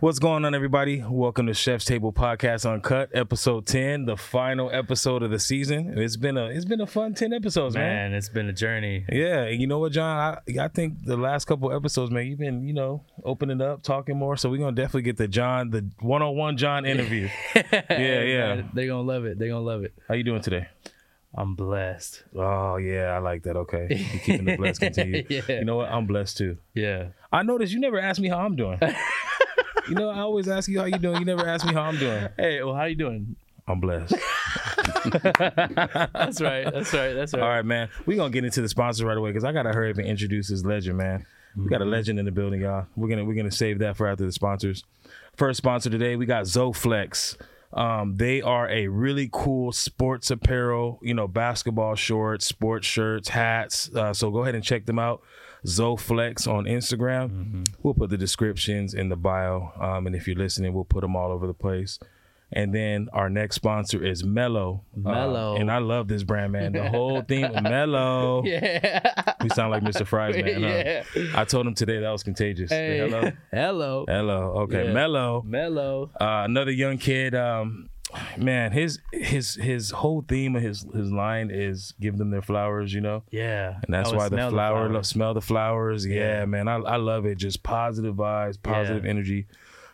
What's going on, everybody? Welcome to Chef's Table Podcast Uncut, episode ten, the final episode of the season. It's been a it's been a fun ten episodes, man. Man, it's been a journey. Yeah, and you know what, John? I, I think the last couple episodes, man, you've been you know opening up, talking more. So we're gonna definitely get the John, the one on one John interview. yeah, yeah. They're gonna love it. They're gonna love it. How you doing today? I'm blessed. Oh yeah, I like that. Okay, you keeping the blessed continue. Yeah. You know what? I'm blessed too. Yeah. I noticed you never asked me how I'm doing. you know, I always ask you how you doing. You never ask me how I'm doing. Hey, well, how you doing? I'm blessed. That's right. That's right. That's right. All right, man. We're gonna get into the sponsors right away because I gotta hurry up and introduce this legend, man. We got a legend in the building, y'all. We're gonna we're gonna save that for after the sponsors. First sponsor today, we got Zoflex. Um, they are a really cool sports apparel, you know, basketball shorts, sports shirts, hats. Uh, so go ahead and check them out. Zoflex on Instagram. We'll put the descriptions in the bio. Um, and if you're listening, we'll put them all over the place. And then our next sponsor is Mello. Uh, Mello. and I love this brand, man. The whole theme, Mello. Yeah. We sound like Mr. Fries, man. huh? Yeah. I told him today that was contagious. Hey. Hello. Hello. Hello. Okay. Yeah. Mello. Mello. Uh, another young kid. Um, man, his his his whole theme of his his line is give them their flowers, you know, Yeah. and that's why the flower flowers. smell the flowers. Yeah, Yeah. man, I I love it. Just positive vibes, positive Yeah. energy.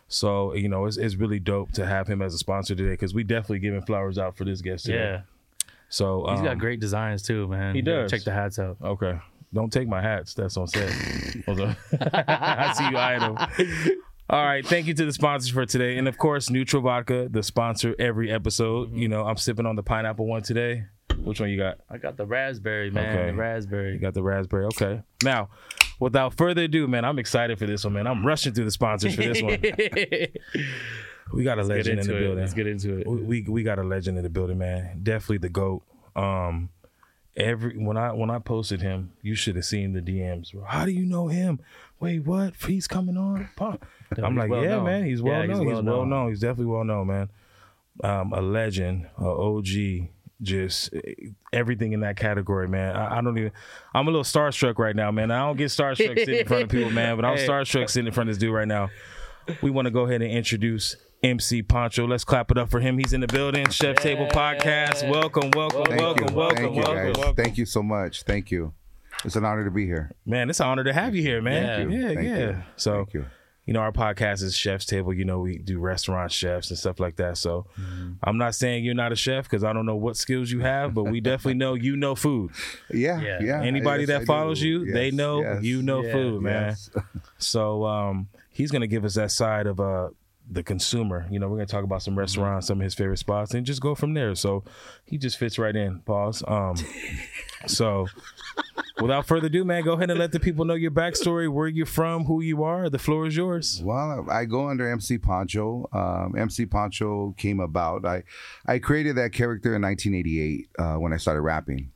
So you know, it's it's really dope to have him as a sponsor today because we definitely giving flowers out for this guest today. Yeah. So he's got um, great designs too, man. he does. Check the hats out. Okay. Don't take my hats. That's on set. I see you eyeing them. All right. Thank you to the sponsors for today. And of course, NUTRL Vodka, the sponsor every episode. You know, I'm sipping on the pineapple one today. Which one you got? I got the raspberry, man. Okay. The raspberry. You got the raspberry. Okay. Now, without further ado, man, I'm excited for this one, man. I'm rushing through the sponsors for this one. We got a Get legend in the it. building. Let's get into it. we we we got a legend in the building, man. Definitely the goat. Um, every when I when I posted him, you should have seen the DMs. How do you know him? Wait, what? He's coming on. I'm like, well yeah, known. man. He's well Yeah, known. he's He's, well well known. known. He's definitely well known, man. Um, a legend, a OG. Just eh, everything in that category, man. I, I don't even. I'm a little starstruck right now, man. I don't get starstruck sitting in front of people, man. But I'm Hey. starstruck sitting in front of this dude right now. We want to go ahead and introduce MC Pancho. Let's clap it up for him. He's in the building. Chef Table Podcast. Welcome, welcome, Thank welcome, you. welcome, Thank you, welcome, guys. welcome. Thank you so much. Thank you. It's an honor to be here. Man, it's an honor to have you here, man. Thank Yeah, you. yeah. Thank you. So, Thank you. you know, our podcast is Chef's Table. You know, we do restaurant chefs and stuff like that. So, Mm-hmm. I'm not saying you're not a chef because I don't know what skills you have, but we definitely know you know food. Yeah, Yeah. yeah. Anybody yes, that I follows do. you, they know yes, you know Yeah. food, man. yes. So um, he's gonna give us that side of uh the consumer. You know, we're gonna talk about some restaurants, some of his favorite spots, and just go from there. So he just fits right in. Pause. Um, so without further ado, man, go ahead and let the people know your backstory, where you're from, who you are. The floor is yours. Well, I go under MC Pancho. Um, MC Pancho came about. I I created that character in 1988 uh, when I started rapping.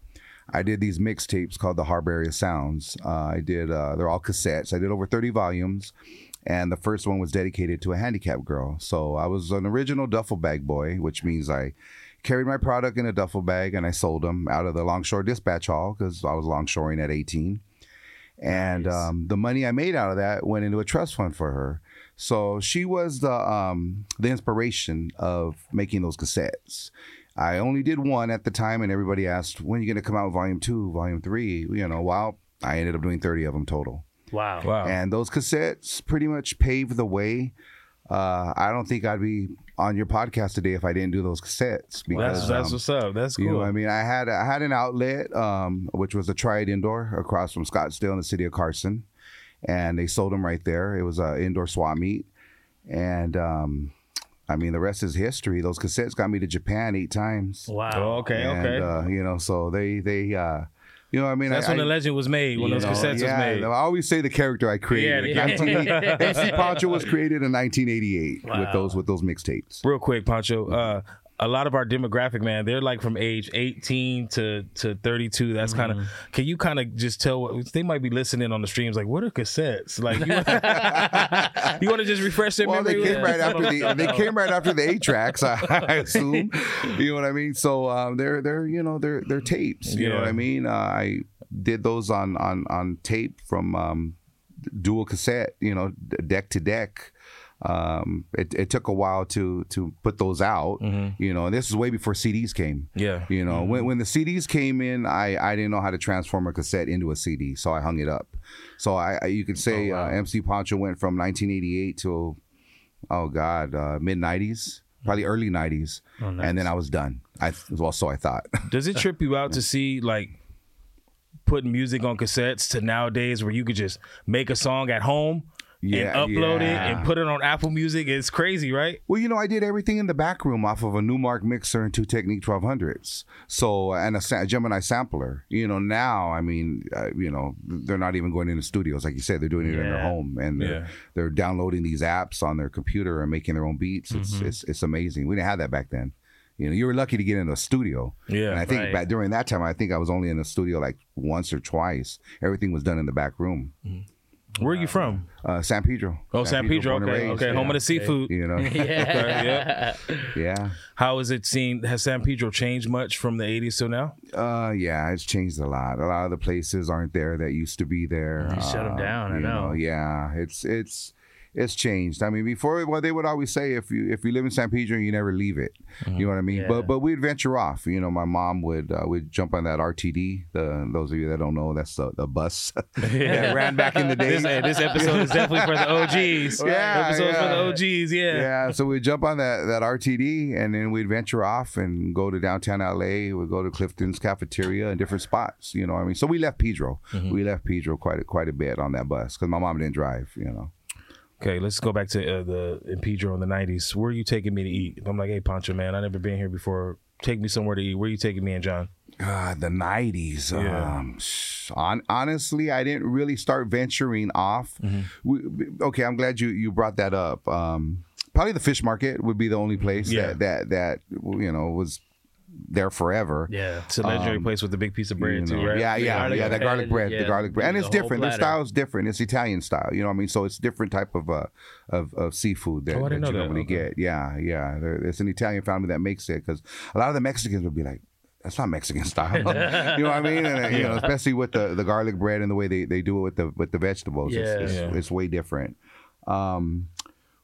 I did these mixtapes called the Harbor Area Sounds. Uh, I did. Uh, they're all cassettes. I did over 30 volumes, and the first one was dedicated to a handicapped girl. So I was an original duffel bag boy, which means I carried my product in a duffel bag and I sold them out of the Longshore Dispatch Hall because I was longshoring at 18. And Nice. um, the money I made out of that went into a trust fund for her. So she was the um, the inspiration of making those cassettes. I only did one at the time, and everybody asked, "When are you going to come out with volume two, volume three? You know, well, I ended up doing thirty of them total, Wow. Wow. and those cassettes pretty much paved the way. Uh, I don't think I'd be on your podcast today if I didn't do those cassettes because that's that's um, what's up. That's cool. you know, what I mean, I had I had an outlet, um, which was a Triad Indoor across from Scottsdale in the city of Carson, and they sold them right there. It was an indoor swap meet, and um, I mean, the rest is history. Those cassettes got me to Japan eight times. Wow. Oh, okay, and, okay. Uh, you know, so they they uh, you know, what I mean, that's I, when the legend was made. When those know, cassettes yeah, was made. I always say the character I created. Yeah, the 19. MC Pancho was created in 1988 with those with those mixtapes. real quick, Pancho. Uh, a lot of our demographic, man, they're like from age 18 to to 32. That's kind of. Can you kind of just tell what they might be listening on the streams? Like, what are cassettes? Like, you, want to just refresh their Well, they came right after the they came right after the eight tracks. I, I assume, you know what I mean. So um, they're they're you know they're they're tapes. You know what I mean. Uh, I did those on on on tape from um, dual cassette. You know, deck to deck. Um, it, it took a while to to put those out, you know. And this is way before CDs came. Yeah. You know, when when the CDs came in, I I didn't know how to transform a cassette into a CD, so I hung it up. So I, I you could say Oh, wow. uh, MC Pancho went from 1988 to oh god uh, mid 90s, probably early 90s, Oh, nice. and then I was done. I well, so I thought. Does it trip you out to see like putting music on cassettes to nowadays where you could just make a song at home Yeah, and upload it and put it on Apple Music? It's crazy, right? Well, you know, I did everything in the back room off of a Numark mixer and two Technics 1200s. So, and a, sa- Gemini sampler. You know, now, I mean, uh, you know, they're not even going into studios. Like you said, they're doing it in their home and they're, Yeah. they're downloading these apps on their computer and making their own beats. It's, it's, it's amazing. We didn't have that back then. You know, you were lucky to get into a studio. Yeah, And I think right. back during that time, I think I was only in a studio like once or twice. Everything was done in the back room. Where are you from? Uh, San Pedro. Oh, San Pedro. born and Okay, okay. yeah. Home of the seafood. You know, yeah. yeah. How is it seen? Has San Pedro changed much from the 80s till now? Uh, yeah, it's changed a lot. A lot of the places aren't there that used to be there. You shut 'em Uh, down, I you know. Yeah, it's it's it's changed. I mean, before well, they would always say if you if you live in San Pedro, you never leave it. You know what I mean? Yeah. But but we'd venture off. You know, my mom would uh, would jump on that RTD. The those of you that don't know, that's the, the bus that ran back in the day. This, hey, this episode is definitely for the OGs. Yeah, episode's for yeah. the OGs. Yeah. yeah, so we'd jump on that, that RTD and then we'd venture off and go to downtown LA. We'd go to Clifton's cafeteria and different spots. You know, what I mean, so we left Pedro. Mm-hmm. We left Pedro quite a, quite a bit on that bus because my mom didn't drive. You know, Okay, let's go back to uh, the in Pedro in the 90s. Where are you taking me to eat? I'm like, hey, Pancho, man, I never been here before. Take me somewhere to eat. Where are you taking me and John? God, the nineties. Yeah. Um, on, honestly, I didn't really start venturing off. Mm-hmm. We, okay, I'm glad you you brought that up. Um, probably the fish market would be the only place Yeah. that that that you know was there forever. Yeah. It's a legendary place with the big piece of bread, Um, You too, right? Yeah, yeah, yeah. The garlic bread, the yeah, garlic bread, and it's whole different. The platter. style's different. It's Italian style. You know what I mean? So it's different type of uh of, of seafood that, Oh, that you that. normally Okay. get. Yeah, yeah. There, it's an Italian family that makes it because a lot of the Mexicans would be like. That's not Mexican style, you know what I mean? And, uh, you know, especially with the, the garlic bread and the way they, they do it with the with the vegetables, Yeah. it's, it's, Yeah. it's way different. Um,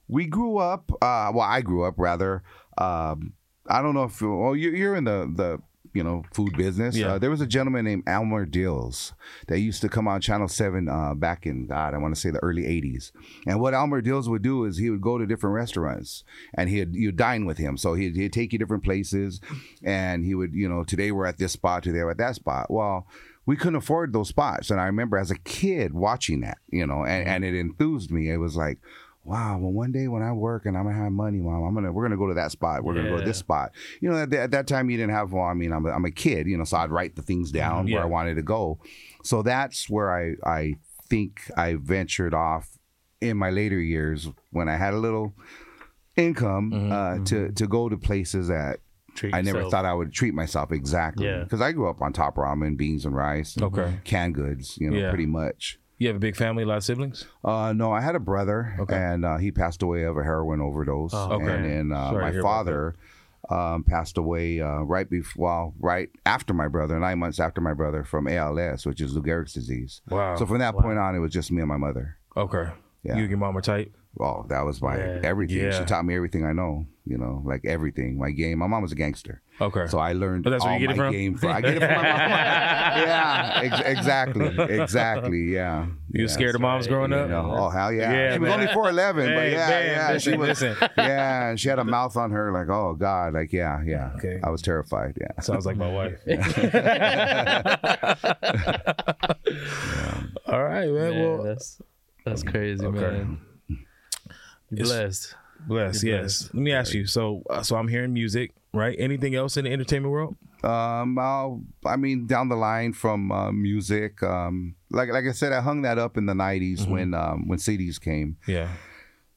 we grew up. Uh, well, I grew up rather. Um, I don't know if well, you, you're in the the you know food business. Yeah. Uh, there was a gentleman named Elmer Dills that used to come on Channel Seven uh, back in God, I want to say the early '80s. And what Elmer Dills would do is he would go to different restaurants and he'd you dine with him. So he'd, he'd take you different places, and he would you know today we're at this spot, today we're at that spot. Well. We couldn't afford those spots, and I remember as a kid watching that, you know, and, and it enthused me. It was like, wow, well, one day when I work and I'm gonna have money, mom, I'm gonna we're gonna go to that spot. We're gonna go to this spot. You know, at, that- at that time you didn't have. Well, I mean, I'm a, I'm a kid, you know, so I'd write the things mm-hmm. down Yeah. where I wanted to go. So that's where I I think I ventured off in my later years when I had a little income mm-hmm. uh, to mm-hmm. to go to places that. Treat I never yourself. thought I would treat myself exactly Yeah. because I grew up on top ramen, beans and rice, and Okay. canned goods, you know, Yeah. pretty much. You have a big family, a lot of siblings? Uh, no, I had a brother, Okay. and uh, he passed away of a heroin overdose. Oh, okay. And then uh, my father um, passed away uh, right before, well, right after my brother, nine months after my brother, from ALS, which is Lou Gehrig's disease. Wow. So from that point on, it was just me and my mother. okay. Yeah. You and your mom are tight? Well, that was my Yeah. everything. Yeah. She taught me everything I know. You know, like everything. My game. My mom was a gangster, Okay. so I learned Oh, that's where all you get it my from? game. From, I get it from my mom. yeah, ex- exactly, exactly. Yeah. you yeah. scared of moms growing You up? know, oh hell yeah! Yeah, she was only four eleven, but yeah, man, yeah, listen, she was. listen. Yeah, and she had a mouth on her, like oh god, like yeah, yeah. Okay. I was terrified. Yeah. Sounds like my wife. All right, man. Man, well, that's that's crazy, Okay. man. You're blessed. bless. You're Yes. blessed. Let me ask you. So, uh, so I'm hearing music, right? Anything else in the entertainment world? Um, I'll, I mean, down the line from uh, music, um, like like I said, I hung that up in the '90s Mm-hmm. when um, when CDs came. Yeah.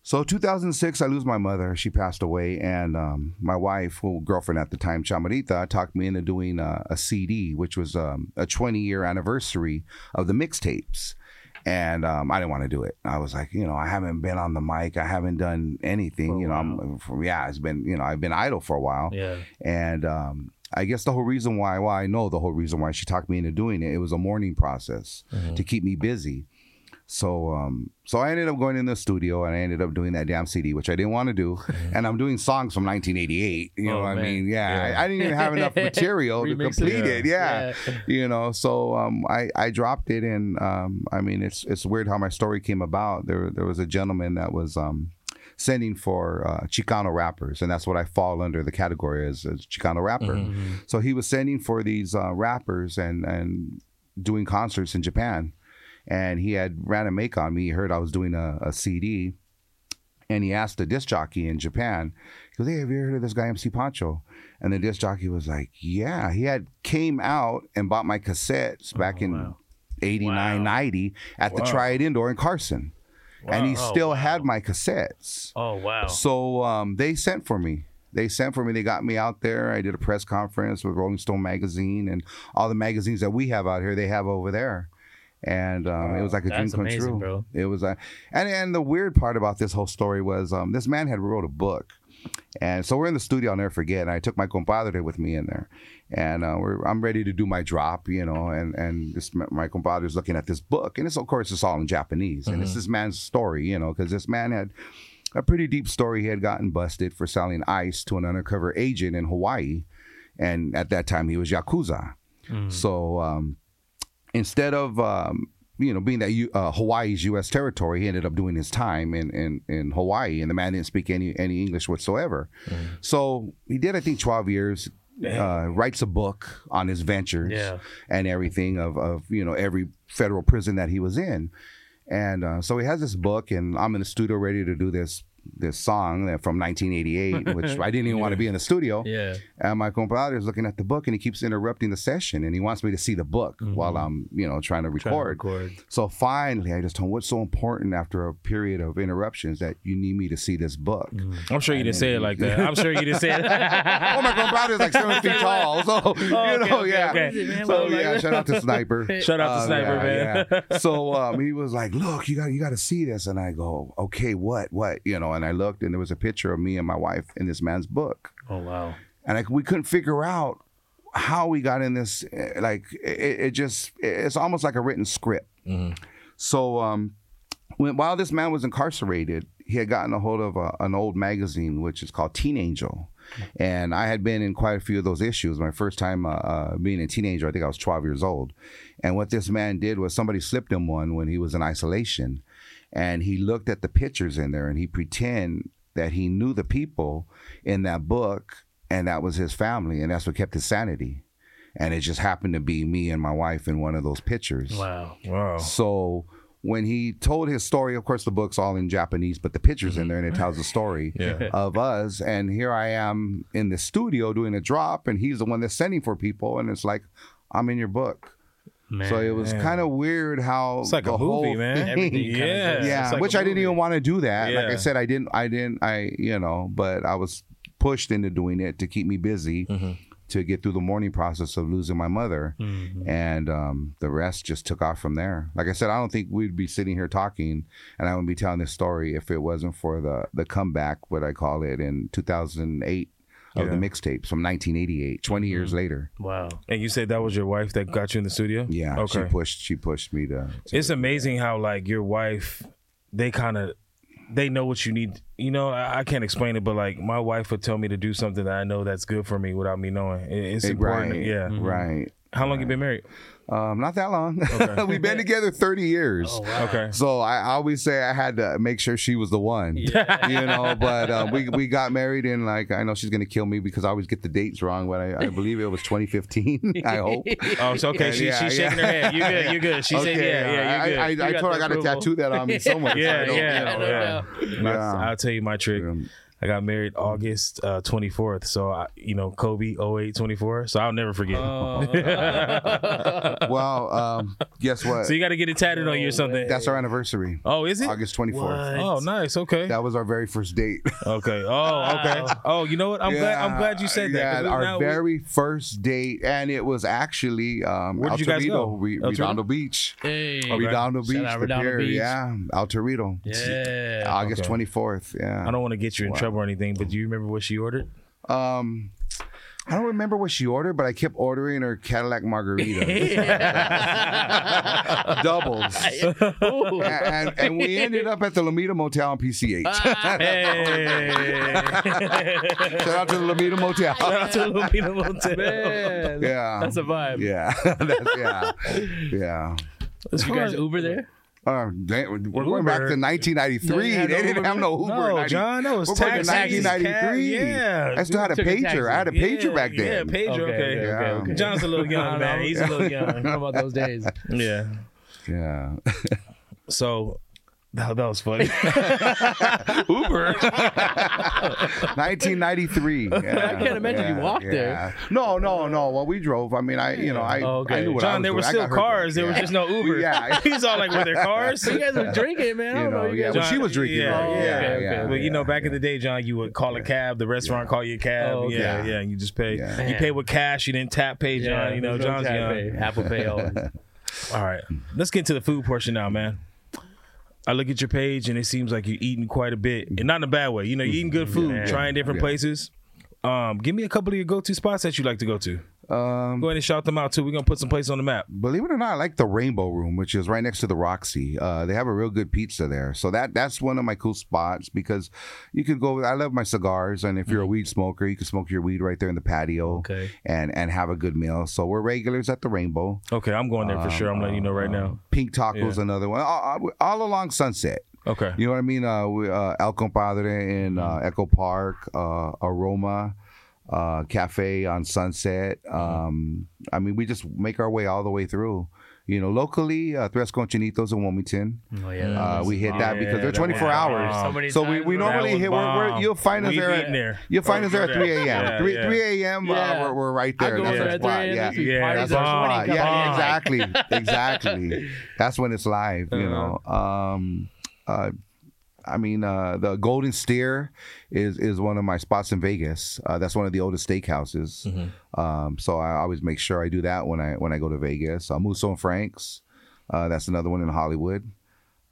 So 2006, I lose my mother. She passed away, and um, my wife, well, girlfriend at the time, Chamarita, talked me into doing a, a CD, which was um, a 20 year anniversary of the mixtapes. And um, I didn't want to do it. I was like, you know, I haven't been on the mic. I haven't done anything. You know, I'm, for, yeah, it's been, you know, I've been idle for a while. Yeah. And um, I guess the whole reason why, why I know the whole reason why she talked me into doing it, it was a mourning process to keep me busy. So um, so I ended up going in the studio and I ended up doing that damn CD, which I didn't want to do. and I'm doing songs from 1988. You know Oh, what I mean? Yeah, Yeah. I, I didn't even have enough material to complete it. Yeah. Yeah. You know, so um, I I dropped it, and um, I mean, it's it's weird how my story came about. There there was a gentleman that was um, sending for uh, Chicano rappers, and that's what I fall under the category as a Chicano rapper. Mm-hmm. So he was sending for these uh, rappers and and doing concerts in Japan, and he had ran a make on me. He heard I was doing a, a CD, and he asked the disc jockey in Japan. He goes, "Hey, have you heard of this guy MC Pancho?" And the disc jockey was like, "Yeah." He had came out and bought my cassettes back in wow. 89, Wow. 90 at the Wow. Try It Indoor in Carson, and he Wow. still Oh, had my cassettes. Oh wow. So um, they sent for me. They sent for me. They got me out there. I did a press conference with Rolling Stone magazine and all the magazines that we have out here. They have over there, and um, it was like a dream come amazing, true. bro. It was, uh, and and the weird part about this whole story was um, this man had wrote a book, and so we're in the studio. I'll never forget. And I took my compadre with me in there, and uh, we're, I'm ready to do my drop, you know. And and this my compadre's looking at this book, and it's of course it's all in Japanese, and it's this man's story, you know, because this man had a pretty deep story. He had gotten busted for selling ice to an undercover agent in Hawaii, and at that time he was yakuza. So um, instead of um, you know being that U- uh, Hawaii's U.S. territory, he ended up doing his time in, in in Hawaii, and the man didn't speak any any English whatsoever. So he did, I think, twelve years. Uh, writes a book on his ventures Yeah. and everything of, of you know every federal prison that he was in, and uh, so he has this book, and I'm in the studio ready to do this this song that- from 1988, which I didn't even want to be in the studio. Yeah. And my compadre is looking at the book and he keeps interrupting the session and he wants me to see the book while I'm, you know, trying to Mm-hmm. Trying to record. record. So finally, I just told him what's so important after a period of interruptions that you need me to see this book. I'm sure you didn't say it like that. I'm sure you didn't say it. oh, my compadre is like seven feet tall. So, you Oh, okay, know, okay, yeah. okay. So, yeah, shout out to Sniper. Shout out to Uh, Sniper, yeah, man. yeah. So um, he was like, "Look, you got you got to see this," and I go, "Okay, what, what?" You know, and I looked, and there was a picture of me and my wife in this man's book, Oh wow. and I, we couldn't figure out how we got in this. eh, Like it, it just, it's almost like a written script. So um, when, while this man was incarcerated, he had gotten a hold of a, an old magazine which is called Teen Angel. And I had been in quite a few of those issues. My first time uh, uh, being a teenager, I think I was 12 years old. And what this man did was somebody slipped him one when he was in isolation. And he looked at the pictures in there and he pretend that he knew the people in that book and that was his family. And that's what kept his sanity. And it just happened to be me and my wife in one of those pictures. Wow. Wow. So when he told his story, of course, the book's all in Japanese, but the picture's in there and it tells the story Yeah. of us. And here I am in the studio doing a drop, and he's the one that's sending for people. And it's like, I'm in your book. Man. so it was kind of weird how It's like the a movie, whole man. thing- Yeah. goes- yeah, like which I didn't even want to do that. Like I said, I didn't, I didn't, I, you know, but I was pushed into doing it to keep me busy Mm-hmm. to get through the mourning process of losing my mother. Mhm. And um, the rest just took off from there. Like I said, I don't think we'd be sitting here talking and I wouldn't be telling this story if it wasn't for the, the comeback, what I call it, in 2008 of Yeah. the mixtapes from 1988, 20 mm-hmm. years later. Wow. And you said that was your wife that got you in the studio? Yeah, she pushed, she pushed me to. to It's amazing how like your wife, they kind of, they know what you need. You know, I, I can't explain it, but like my wife would tell me to do something that I know that's good for me without me knowing. It- it's Hey, important. right, Yeah. right. How long you been married? Um, not that long. We've been together 30 years. Oh wow. Okay. So I always say I had to make sure she was the one, Yeah. you know. But uh, we we got married and like I know she's gonna kill me because I always get the dates wrong, but I, I believe it was 2015. I hope. Oh, so okay. Yeah, She, yeah, she's shaking her head. You good? You good? She said, yeah, yeah, you good. I, I, I, You got told her I got to tattoo that on me somewhere. so I yeah, don't, yeah, you know. yeah. Yeah. I'll, I'll tell you my trick. Um, I got married August uh, 24th. So, I, you know, Kobe 08 24. So I'll never forget. Oh. well, um, guess what? so you got to get it tatted on you or something. That's our anniversary, oh, is it? August 24th. What? Oh, nice. Okay. That was our very first date. Okay. Oh, okay. Oh, you know what? I'm glad. I'm glad you said that. Yeah, 'cause our now we- very first date, and it was actually um, Where El did you guys Torito, go? Re- El Torito? Redondo Beach. Hey. Okay. Redondo Beach, out the Redondo pier, Beach. yeah, El Torito. Yeah. August Okay. twenty fourth. Yeah. I don't want to get you in trouble or anything, but do you remember what she ordered? Um, I don't remember what she ordered, but I kept ordering her Cadillac margarita doubles, Ooh. and, and we ended up at the Lomita Motel on PCH. Hey. Shout out to the Lomita Motel. Shout out to Lomita Motel. Man, Yeah. that's a vibe. Yeah, That's, yeah, yeah. As You guys as- Uber there? Uh, they- we're going back to 1993. No, They you no didn't Uber have no Uber. in No, 90 John, that was We're back 1993. cab, yeah. I still had a Took pager. taxi. I had a pager back then. Yeah, pager. Okay. Okay, okay, okay. John's a little young, man. He's a little young. How about those days? Yeah. Yeah. So that, that was funny. Uber. 1993. Yeah. I can't imagine you walked there. No, no, no. Well, we drove. I mean, I, you know, I, Oh, okay. I knew what I John, was there were still got her cars. There was just no Uber. Yeah. He's all like, were there cars? So you guys were drinking, man. I You don't know. know, You yeah. guys Well, she was drinking. Yeah, though. yeah, yeah, okay, yeah. But you know, yeah, back in the day, John, you would call a cab. The restaurant call you a cab. Oh, okay. Yeah, Yeah. yeah. You just pay. Yeah. You pay with cash. You didn't tap pay, John. You know, John's tap young. pay. Apple Pay. All right, let's get to the food portion now, man. I look at your page and it seems like you're eating quite a bit, and not in a bad way. You know, you're eating good food, Yeah. trying different Yeah. places. Um, give me a couple of your go-to spots that you like to go to. Um, Go ahead and shout them out too. We're gonna put some places on the map. believe it or not, I like the Rainbow Room, which is right next to the Roxy. Uh, they have a real good pizza there, so that that's one of my cool spots because you could go. I love my cigars, and if you're a weed smoker, you can smoke your weed right there in the patio Okay. and and have a good meal. So we're regulars at the Rainbow. Okay, I'm going there for sure. I'm letting you know right now. Pink Tacos, Yeah. another one, all, all- all along Sunset. Okay. You know what I mean? Uh, we, uh, El Compadre in uh, Echo Park, uh, Aroma uh, Cafe on Sunset. Um, I mean, we just make our way all the way through. You know, locally, uh, Tres Cochinitos in Wilmington. Oh yeah. Uh, we hit that Yeah, because they're 24 was hours. bomb. So So we, we normally hit. We're, we're, you'll find us there. eaten there. You'll find us there at 3 a.m. Yeah, 3, yeah. 3 a.m. Yeah. Uh, we're, we're right there. That's there our spot. Yeah, Yeah, that's our spot. coming Yeah, exactly, exactly. That's when it's live. You know. Um, uh, I mean, uh, the Golden Steer is is one of my spots in Vegas. Uh, that's one of the oldest steakhouses. Um, so I always make sure I do that when I when I go to Vegas. Uh, Musso and Frank's. Uh, that's another one in Hollywood.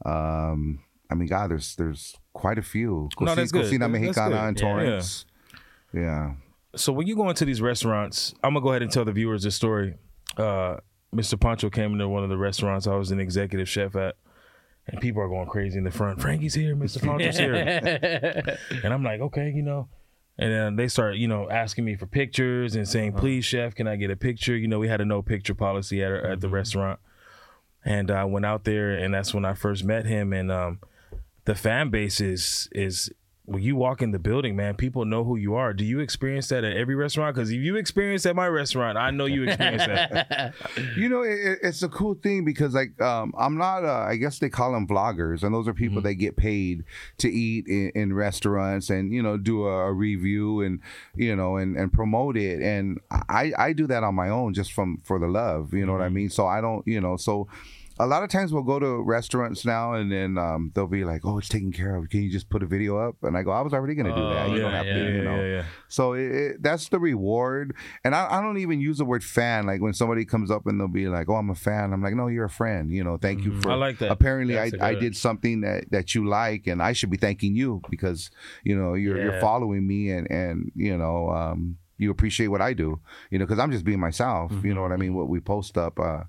Um, I mean, God, there's there's quite a few. No, that's good. Cocina That's Mexicana good. in Yeah. Torrance. Yeah. So when you go into these restaurants, I'm gonna go ahead and tell the viewers this story. Uh, Mr. Pancho came into one of the restaurants I was an executive chef at, and people are going crazy in the front. Frankie's here, Mr. Pancho's here, and I'm like, okay, you know. And then they start, you know, asking me for pictures and saying, "Please, chef, can I get a picture?" You know, we had a no picture policy at at the restaurant, and I went out there, and that's when I first met him. And um, the fan base is is when you walk in the building, man, people know who you are. Do you experience that at every restaurant? Because if you experience at my restaurant, I know you experience that. You know, it, it- it's a cool thing because like um, I'm not. Uh, I guess they call them vloggers, and those are people Mm-hmm. that get paid to eat in, in restaurants and you know do a, a review and you know and, and promote it. And I I do that on my own just from for the love. You know what I Mm-hmm. mean? So I don't. You know so. A lot of times we'll go to restaurants now, and then um, they'll be like, "Oh, it's taken care of. Can you just put a video up?" And I go, "I was already gonna do Oh, that. You don't yeah, have yeah, to, you yeah, know." yeah, yeah. So it, it, that's the reward. And I, I don't even use the word fan. Like when somebody comes up and they'll be like, "Oh, I'm a fan." I'm like, "No, you're a friend. You know, thank you for." Mm-hmm. I like that. Apparently, I, That's I did something that, that you like, and I should be thanking you because you know you're you're following me and and you know um, you appreciate what I do. You know, because I'm just being myself. You know what I mean? What we post up. Uh,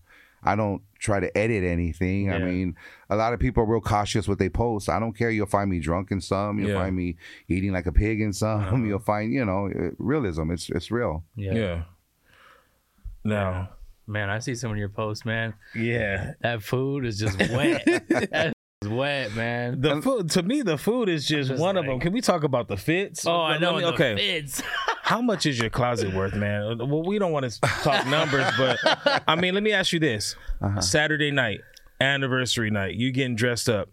I don't try to edit anything. I mean, a lot of people are real cautious what they post. I don't care. You'll find me drunk in some. You'll Yeah. find me eating like a pig in some. You'll find, you know, uh, realism. It's it's real. yeah. yeah. Now, Man, I see some of your posts, man. yeah. That food is just wet. That is wet, man. The food to me, the food is just, just one of them. Can we talk about the fits? Oh, I know. me- the okay, Fits. how much is your closet worth, man? Well, we don't want to talk numbers, but I mean, let me ask you this: Uh-huh. Saturday night, anniversary night, you getting dressed up.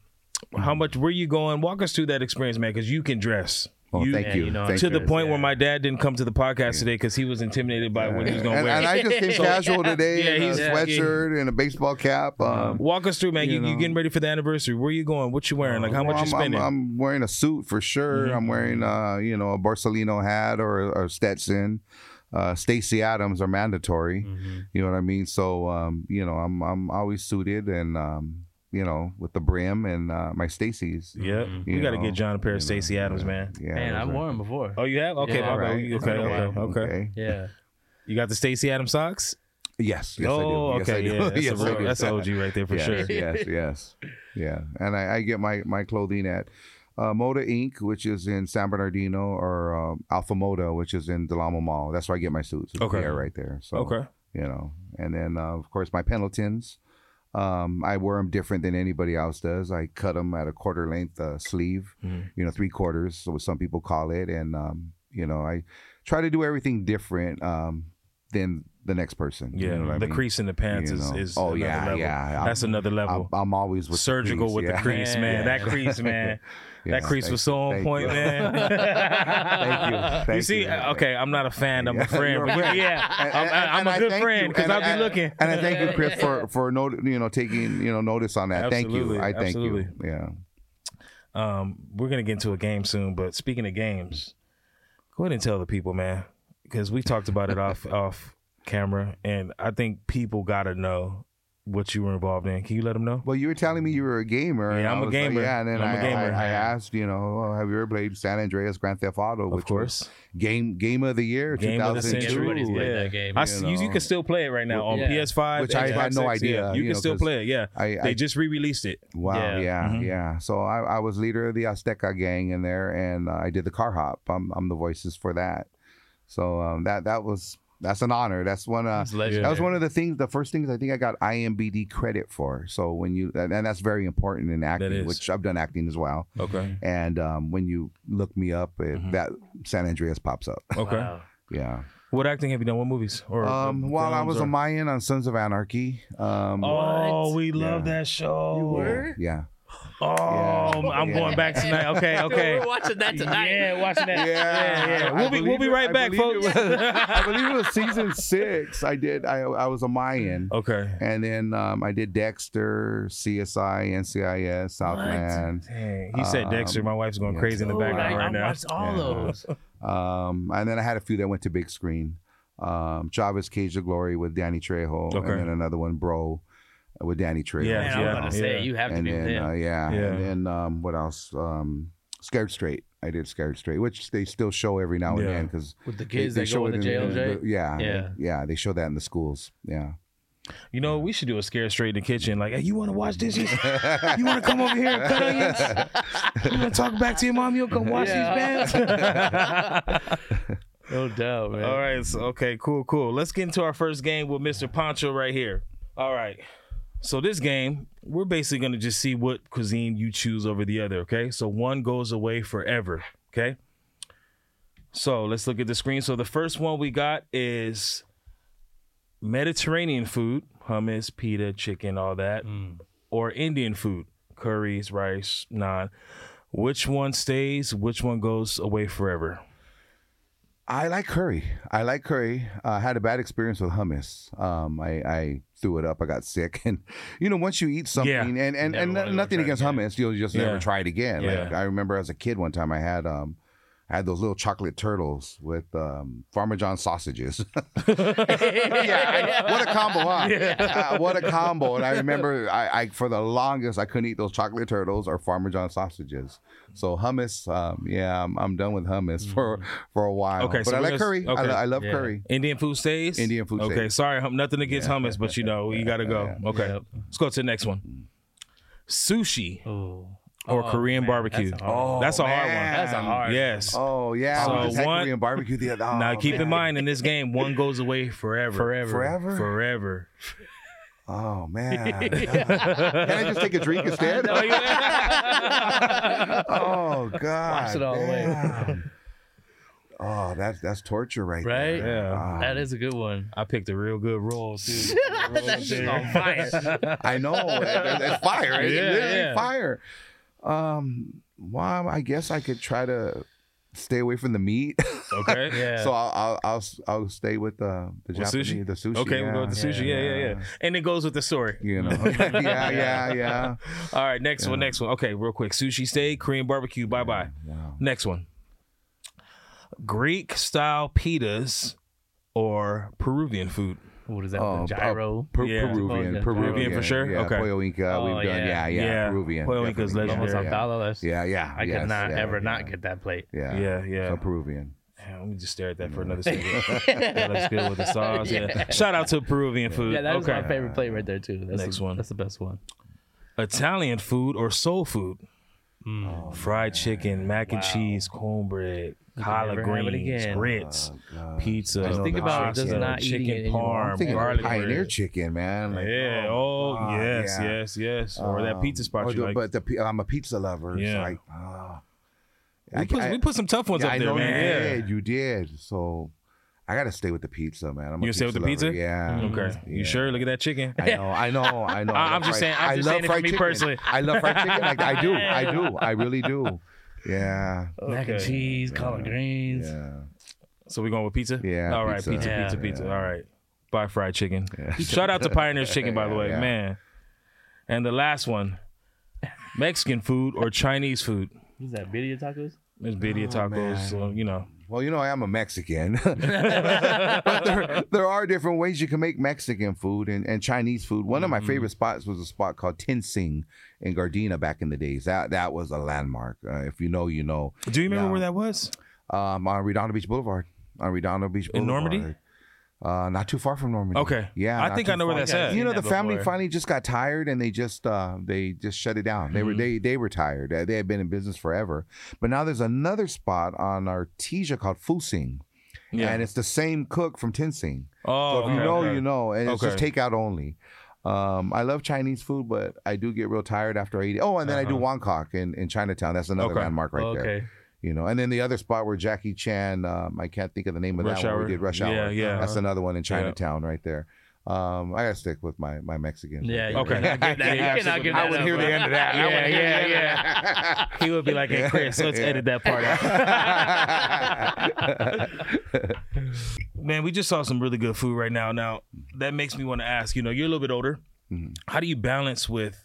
Mm-hmm. How much? Where you going? Walk us through that experience, man, because you can dress. Oh, You- thank you. you know, Thank to you. the point where my dad didn't come to the podcast today because he was intimidated by what he was going to wear. and I just came casual today Yeah, in a he's- yeah, sweatshirt and a baseball cap. Um, Walk us through, man. You, you you getting ready for the anniversary? Where you going? What you wearing? Like how much well, you I'm- spending? I'm, I'm wearing a suit for sure. Mm-hmm. I'm wearing, uh, you know, a Borsalino hat or, or Stetson. Uh, Stacy Adams are mandatory. Mm-hmm. You know what I mean? So, um, you know, I'm I'm always suited and um, you know, with the brim and uh, my Stacy's. Yep. You We got to get John a pair of you know, Stacey Adams, man. Yeah, Man, I've worn them before. Oh, you have? Okay, Yeah, right. Okay, It's been a okay, okay. Yeah. You got the Stacey Adams socks? Yes, yes, oh, I do. Yes, okay, I do. yeah. That's, yes, a I real, do. that's OG right there for yes, sure. Yes, yes, yeah. And I, I get my my clothing at uh, Moda Inc., which is in San Bernardino, or um, Alpha Moda, which is in Del Amo Mall. That's where I get my suits. Okay. there, right there. So Okay. you know, and then uh, of course my Pendletons. Um, I wear them different than anybody else does. I cut them at a quarter length uh, sleeve, Mhm. you know, three quarters, so what some people call it, and um, you know, I try to do everything different um, than the next person. you Yeah, know what I the mean? crease in the pants You is, know. is oh another yeah, level. yeah. That's another level. I'm, I'm always with the Surgical crease, with yeah. the crease, man. Yeah. That crease, man. Yeah, that crease was so on thank point, you. man. Thank you. you see, you. okay, I'm not a fan. I'm a friend. But friend. yeah, And- I'm, and- I'm a good friend because I'll be looking. And I thank you, Chris, for for note, you know taking you know notice on that. Thank you. I thank absolutely. you. Yeah. Um, we're gonna get into a game soon, but speaking of games, go ahead and tell the people, man, because we talked about it off off camera, and I think people gotta know what you were involved in. Can you let them know? Well, you were telling me you were a gamer. Yeah, and I I'm a was like, gamer. yeah, and then I'm a I, gamer. I, I asked, you know, oh, have you ever played San Andreas Grand Theft Auto? Of which was course, game game of the year, Game of the 2002. century. Everybody's Yeah. that game. I, you s- you, you can still play it right now on Yeah. PS5, Which I Xbox had no idea, yeah. You, you can know, still 'cause play it. Yeah, I, they just re-released it. Wow, Yeah. yeah, Mhm. yeah. So I, I was leader of the Azteca gang in there, and uh, I did the car hop. I'm, I'm the voices for that. So um, that that was that's an honor. That's one. Uh, It's that was one of the things. The first things I think I got IMBD credit for. So when you and and that's very important in acting, which I've done acting as well. Okay, And um, when you look me up, it, Mhm. that San Andreas pops up. okay. Wow. Yeah. What acting have you done? What movies? Or Um, or while I was or- a Mayan on Sons of Anarchy. Um, Oh, What? we love Yeah. that show. You were? yeah. Oh, Yeah. I'm Yeah. going back tonight. Okay, okay. We're watching that tonight. Yeah, watching that. Yeah, yeah, yeah. We'll be we'll be right I back, believe folks. was- I believe it was season six. I did. I I was a Mayan, okay. and then um, I did Dexter, CSI, NCIS, Southland. Dang, he said Um, Dexter. My wife's going crazy in the background I, right I now. watched all those. Um, and then I had a few that went to big screen. Um, Chavez Cage of Glory with Danny Trejo, Okay. and then another one, Bro, with Danny Trejo. Yeah, Man, I was yeah, about to say yeah. you have to and be with then him. uh, yeah, Yeah. and then um, what else? Um, Scared Straight. I did Scared Straight, which they still show every now and Yeah. then because with the kids that go in the JLJ. yeah, Yeah. yeah, They show that in the schools. Yeah. You know, we should do a scare straight in the kitchen. Like, hey, you want to wash dishes? you want to come over here and cut onions? You want to talk back to your mom? You'll come wash Yeah. these pans? No doubt, man. All right. So, okay. Cool. Cool. Let's get into our first game with Mr. Pancho right here. All right. So this game, we're basically gonna just see what cuisine you choose over the other. Okay. So one goes away forever. Okay. So let's look at the screen. So the first one we got is Mediterranean food, hummus, pita, chicken, all that, Mm. or Indian food, curries, rice, naan. Which one stays? Which one goes away forever? I like curry. I like curry. Uh, I had a bad experience with hummus. Um, I, I threw it up. I got sick, and you know, once you eat something, Yeah. and and, Never and nothing against again. hummus, you'll just Yeah. never try it again. Like I remember as a kid, one time I had um, I had those little chocolate turtles with um, Farmer John sausages. yeah, I- what a combo, huh? Uh, what a combo! And I remember, I, I for the longest, I couldn't eat those chocolate turtles or Farmer John sausages. So hummus, um, yeah, I'm, I'm done with hummus for for a while. Okay, but so I like curry. okay. I, I love Yeah. curry. Indian food stays. Indian food stays. Okay, stays. sorry, hum, nothing against Yeah. hummus, but you know you got to go. Okay, Yep. let's go to the next one. Sushi Ooh. Or Oh, Korean man, barbecue. That's a hard one. That's a hard one. That's a hard one. Yes. Oh yeah, So I just one- Korean barbecue the other. Oh, now keep in mind in this game, one goes away forever. Forever. Forever. Forever. Oh man, can I just take a drink instead? Oh, yeah. oh god, Wash it all away. damn. Oh, that's that's torture right Right? there. Yeah. Ah, That is a good one. I picked a real good roll too. That's just on fire. I know it- it's fire. It's Yeah, literally yeah. fire. Um, well, I guess I could try to stay away from the meat. Okay. Yeah. so I'll, I'll I'll I'll stay with the the With Japanese, sushi? the sushi. Okay, we'll go with the yeah. sushi. Yeah, yeah, yeah. And it goes with the story. You know, yeah, yeah, yeah. All right, next one, next one. Okay, real quick. Sushi steak, Korean barbecue. Bye bye. Wow. Next one. Greek style pitas or Peruvian food. What is that? Oh, the um, gyro. Per- Yeah. Peruvian, yeah. Peruvian, Peruvian for sure? Yeah, Okay. Pollo Inca. Oh, we've done, yeah. yeah, yeah, Yeah. Peruvian. Pollo Inca's definitely. Almost legendary. Alcala, that's- Yeah, yeah. I yes, could not yeah, ever yeah. not get that plate. Yeah, Yeah, yeah. So Peruvian. Damn, let me just stare at that for another second. that looks good with the sauce. Yeah. Shout out to Peruvian food. Yeah, that was okay. my favorite plate right there too. That's Next the, one. That's the best one. Italian food or soul food? Mm. Fried chicken, mac and Wow. cheese, cornbread, collard never it greens, again. grits, God. pizza. Just think the about pasta, just not eating chicken it anymore. parm, I'm thinking garlic Pioneer bread. Chicken, man. Like, yeah. Oh, God, yes, yeah. yes, yes. Or that Um, pizza spot or the- like. But the, I'm a pizza lover. Yeah. So like, ah. we, I- put, I- we put some tough ones yeah, up I there, know man. you Yeah. did. You did. So I gotta stay with the pizza, man. I'm a You stay with the lover. pizza? Yeah. Mm, okay. Mm-hmm. You sure? Look at that chicken. I know, I know, I know. I- I I'm just fried- saying- I'm I just love saying it for fried me chicken. personally. I love fried chicken. Like I do, I do, I really do. Yeah, Mac and Okay. cheese, collard greens. yeah. So we going with pizza? Yeah, All right, pizza. pizza, Yeah. pizza, pizza. Yeah. All right. Buy fried chicken. Yeah. Shout out to Pioneer's Chicken, by the way, Yeah. man. And the last one, Mexican food or Chinese food? Is that? Birria tacos? It's birria oh, tacos. man. So you know, Well, you know, I am a Mexican. but there, there are different ways you can make Mexican food and, and Chinese food. One of Mm-hmm. my favorite spots was a spot called Tin Sing in Gardena back in the days. That that was a landmark. Uh, if you know, you know. do you remember where that was? Um, on Redondo Beach Boulevard. On Redondo Beach In Boulevard. Normandy? Uh, not too far from Normandy. Okay. Yeah. I think I know where that's Yeah. at. You know, the family before. finally just got tired and they just uh, they just shut it down. They Mm-hmm. were they they were tired. Uh, They had been in business forever. But now there's another spot on Artesia called Fusing. Yeah. And it's the same cook from Tinsing. oh, So if you know, okay. you know. And it's just Okay. takeout only. Um, I love Chinese food, but I do get real tired after I eat it. Oh, and then I do Wangkok in, in Chinatown. That's another Uh-huh. Okay. landmark right there. You know, and then the other spot where Jackie Chan, um, I can't think of the name of Rush that one. Hour? We did Rush Yeah, Hour. yeah. That's another one in Yeah. Chinatown right there. Um, I gotta stick with my my Mexican. Yeah. you Okay. cannot get that. Yeah, You cannot get I would hear the end of that. Yeah, yeah, the end of that. He would be like, "Hey, Chris, let's Yeah. edit that part out." Man, we just saw some really good food right now. Now that makes me want to ask. You know, you're a little bit older. Mhm. How do you balance with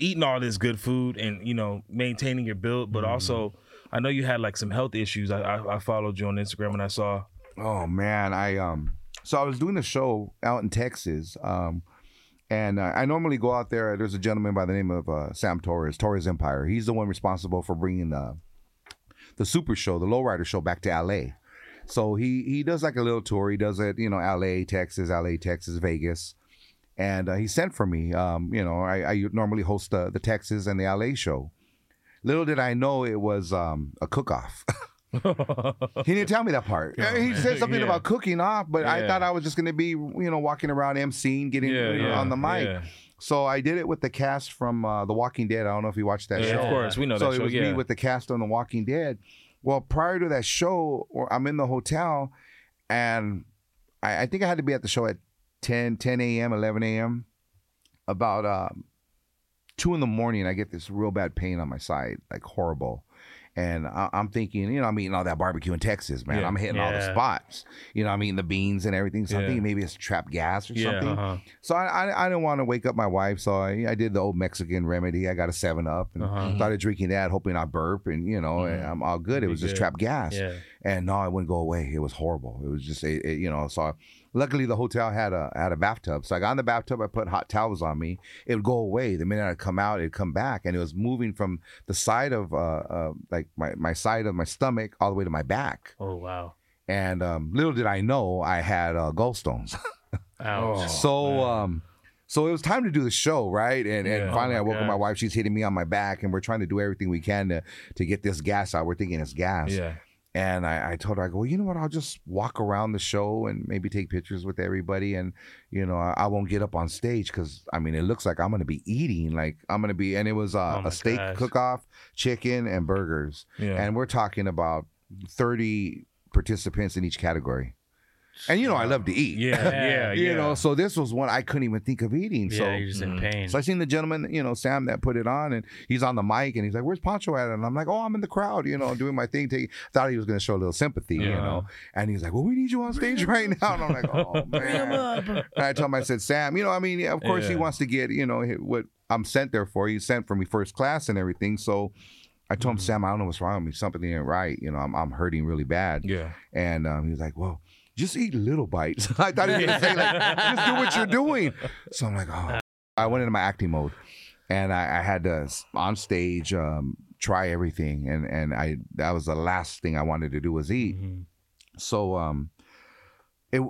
eating all this good food and you know maintaining your build, but also I know you had like some health issues. I, I I followed you on Instagram and I saw. Oh man, I um so I was doing a show out in Texas. Um and uh, I normally go out there. There's a gentleman by the name of uh, Sam Torres, Torres Empire. He's the one responsible for bringing the the Super Show, the Lowrider Show, back to LA. So he he does like a little tour. He does it, you know, LA, Texas, LA, Texas, Vegas, and uh, he sent for me. Um, you know, I, I normally host the the Texas and the LA show. Little did I know it was um, a cook off. He didn't tell me that part. Uh, he said something Yeah. about cooking off, but I thought I was just going to be, you know, walking around emceeing, getting Yeah, you know, yeah, on the mic. yeah. So I did it with the cast from uh, The Walking Dead. I don't know if you watched that Yeah, show. of course, we know so that it show. was yeah. me with the cast on The Walking Dead. Well, prior to that show, I'm in the hotel, and I, I think I had to be at the show at 10, 10 a.m., 11 a.m. About um, two in the morning, I get this real bad pain on my side, like horrible. And I, I'm thinking, you know, I'm eating all that barbecue in Texas, man. Yeah. I'm hitting all the spots. You know, I'm eating the beans and everything. So I'm thinking maybe it's trapped gas or yeah, something. uh-huh, So I, I I didn't want to wake up my wife, so I, I did the old Mexican remedy. I got a Seven Up and Uh-huh. started drinking that, hoping I burp, and you know, and I'm all good. It Be was just good. trapped gas, Yeah. and no, it wouldn't go away. It was horrible. It was just, it, it- you know. So luckily the hotel had a had a bathtub, so I got in the bathtub. I put hot towels on me. It would go away the minute I'd come out. It'd come back, and it was moving from the side of uh, uh like my my side of my stomach all the way to my back. Oh wow. And um, little did I know I had uh, gallstones. Ouch. so um so it was time to do the show right and and finally Oh i my woke up my wife she's hitting me on my back and we're trying to do everything we can to to get this gas out we're thinking it's gas yeah. And I, I told her i go well, you know what i'll just walk around the show and maybe take pictures with everybody and you know i, I won't get up on stage because i mean it looks like i'm gonna be eating like i'm gonna be and it was uh, Oh a steak gosh. cook-off chicken and burgers Yeah. and we're talking about 30 participants in each category and you know i love to eat yeah, yeah, you yeah. know so this was one i couldn't even think of eating Yeah, so you're just in Mhm. pain. so i seen the gentleman you know sam that put it on and he's on the mic and he's like where's pancho at and i'm like oh i'm in the crowd you know doing my thing taking, thought he was going to show a little sympathy you know and he's like well we need you on stage right now and i'm like oh man and i told him i said sam you know i mean of course he wants to get you know what i'm sent there for he's sent for me first class and everything so I told him, Mhm. Sam, I don't know what's wrong with me. Something ain't right. You know, I'm, I'm hurting really bad. yeah. And um, he was like, "Well, just eat little bites. I thought he was gonna say like, just do what you're doing. So I'm like, oh. I went into my acting mode, and I, I had to on stage um, try everything, and and I that was the last thing I wanted to do was eat. Mhm. So um, it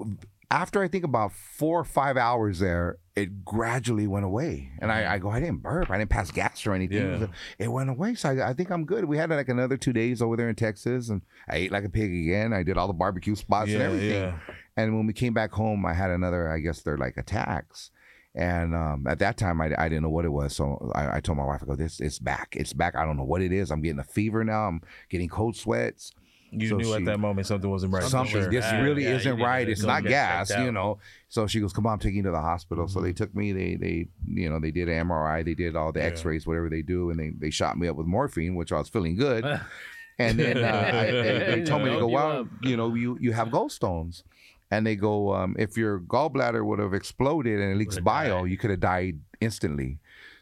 after I think about four or five hours there, it gradually went away, and I, I go, I didn't burp, I didn't pass gas or anything. Yeah. It went away, so I, I think I'm good. We had like another two days over there in Texas, and I ate like a pig again. I did all the barbecue spots and everything. yeah. And when we came back home, I had another, I guess they're like attacks. And um, at that time, I, I didn't know what it was. So I, I told my wife, I go, this, it's back. It's back. I don't know what it is. I'm getting a fever now. I'm getting cold sweats. You So knew she- at that moment something wasn't right. Something, sure. this Yeah, really yeah, isn't right. It's not gas, you know. So she goes, come on, I'm taking you to the hospital. So they took me, they, they, you know, they did an MRI, they did all the Yeah. x-rays, whatever they do. And they, they shot me up with morphine, which I was feeling good. And then uh, I, they, they told me to go, well, you know, you you have gallstones, and they go, um, if your gallbladder would have exploded and it leaks bile, died. you could have died instantly.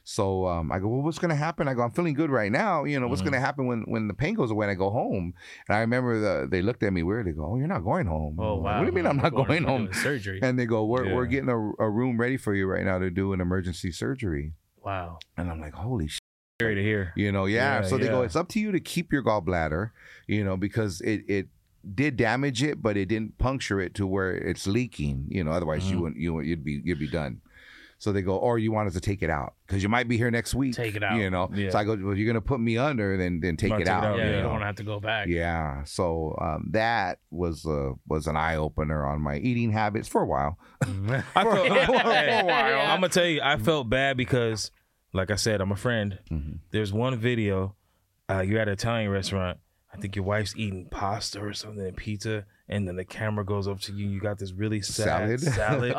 So um, I go, well, what's gonna happen? I go, I'm feeling good right now. You know, what's Mhm. gonna happen when when the pain goes away and I go home? And I remember the, they looked at me weird. They go, oh, you're not going home. Oh I'm like, wow! What do you mean I'm not Going going home? Surgery. And they go, we're we're getting a, a room ready for you right now to do an emergency surgery. Wow. And I'm like, holy shit. Scary to hear. You know, yeah. Yeah, so they go, it's up to you to keep your gallbladder, you know, because it it did damage it, but it didn't puncture it to where it's leaking. You know, otherwise you Mhm. wouldn't you would- you'd be you'd be done. So they go, or you want us to take it out because you might be here next week. Take it out. You know. Yeah. So I go, well, you're gonna put me under, then then take it take it out. out, yeah, you you don't want to have to go back. Yeah. So um, that was uh, was an eye opener on my eating habits for a while. I felt, For a while. I'm gonna tell you, I felt bad because, like I said, I'm a friend. Mhm. There's one video. Uh, you're at an Italian restaurant. I think your wife's eating pasta or something, and pizza, and then the camera goes up to you. You got this really sad Salad? salad, Oh.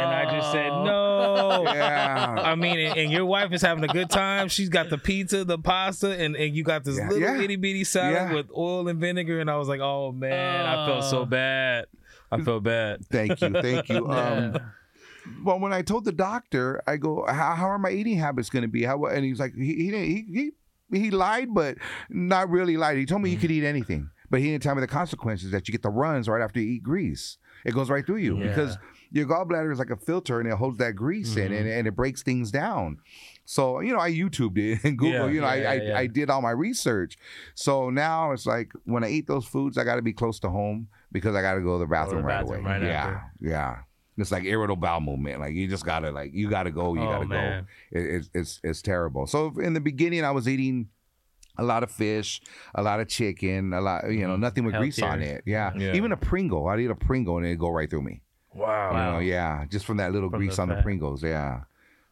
and I just said no. Yeah. I mean, and, and your wife is having a good time. She's got the pizza, the pasta, and, and you got this Yeah. little Yeah. itty bitty salad Yeah. with oil and vinegar. And I was like, oh man, I felt so Oh. bad. I felt bad. Thank you, thank you. Um, well, when I told the doctor, I go, "How, how are my eating habits going to be?" How? And he's like, "He he didn't, he, he he lied, but not really lied. He told me you could eat anything, but he didn't tell me the consequences that you get the runs right after you eat grease. It goes right through you Yeah. because your gallbladder is like a filter and it holds that grease in mm-hmm. and, and it breaks things down. So you know, I YouTubed it and Google. Yeah, you know, I, yeah, I yeah. I did all my research. So now it's like when I eat those foods, I got to be close to home because I got to go to the bathroom, right bathroom away. right yeah, after. yeah. It's like irritable bowel movement. Like you just gotta like you gotta go. You Oh, gotta man. go. It, it's it's it's terrible. So in the beginning, I was eating a lot of fish, a lot of chicken, a lot you know mm-hmm. nothing with grease on it. Yeah. Yeah. even a Pringle. I'd eat a Pringle and it'd go right through me. Wow. You know, yeah, just from that little From grease on the. Pringles. Yeah.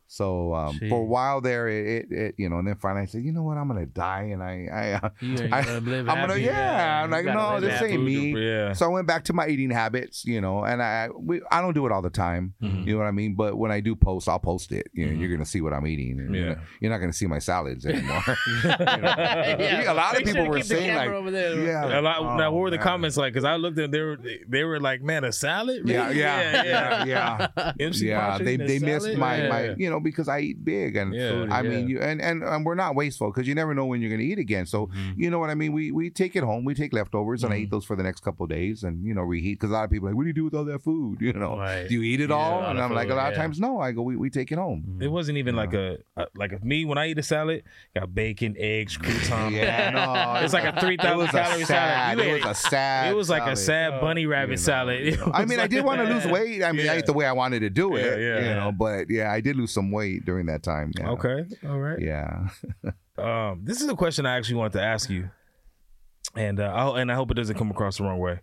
So um, for a while there, it, it, it you know, and then finally I said, you know what, I'm gonna die, and I I. Uh, You ain't I- gonna live I'm gonna- happy. yeah, I'm like, no, live this ain't me. Yeah. So I went back to my eating habits, you know, and I we, I don't do it all the time, Mhm. you know what I mean. But when I do post, I'll post it. You know, Mhm. you're gonna see what I'm eating. And you're, Yeah. not, you're not gonna see my salads anymore. Yeah. A lot of Make people to were saying like, over there. yeah. A lot, now, Oh, what were the man. comments like? Because I looked at, they were they were like, man, a salad? Really? Yeah, yeah, yeah, yeah. MC yeah, Pancho they eating they missed my my you know because I eat big and Yeah. Food, I mean you and, and and we're not wasteful because you never know when you're gonna eat again. So Mhm. you know what I mean. We we take it home. We take leftovers and I eat those for the next couple of days and you know reheat because a lot of people are like, what do you do with all that food? You know, Right. do you eat it Yeah, all? And I'm like a food, lot of times no. I go we, we take it home. It wasn't even Yeah. like a, a like a, me when I eat a salad, got bacon, eggs, crouton. Yeah, no, It's like a three it thousand was calorie salad. It was a sad. it was like a sad Oh, bunny rabbit salad. you It know. I mean, I did want to lose weight. I mean, I ate the way I wanted to do it. Yeah, yeah, you know, but yeah, I did lose some weight during that time. Yeah. Okay, all right. Yeah. Um, this is a question I actually wanted to ask you, and uh, I, and I hope it doesn't come across the wrong way.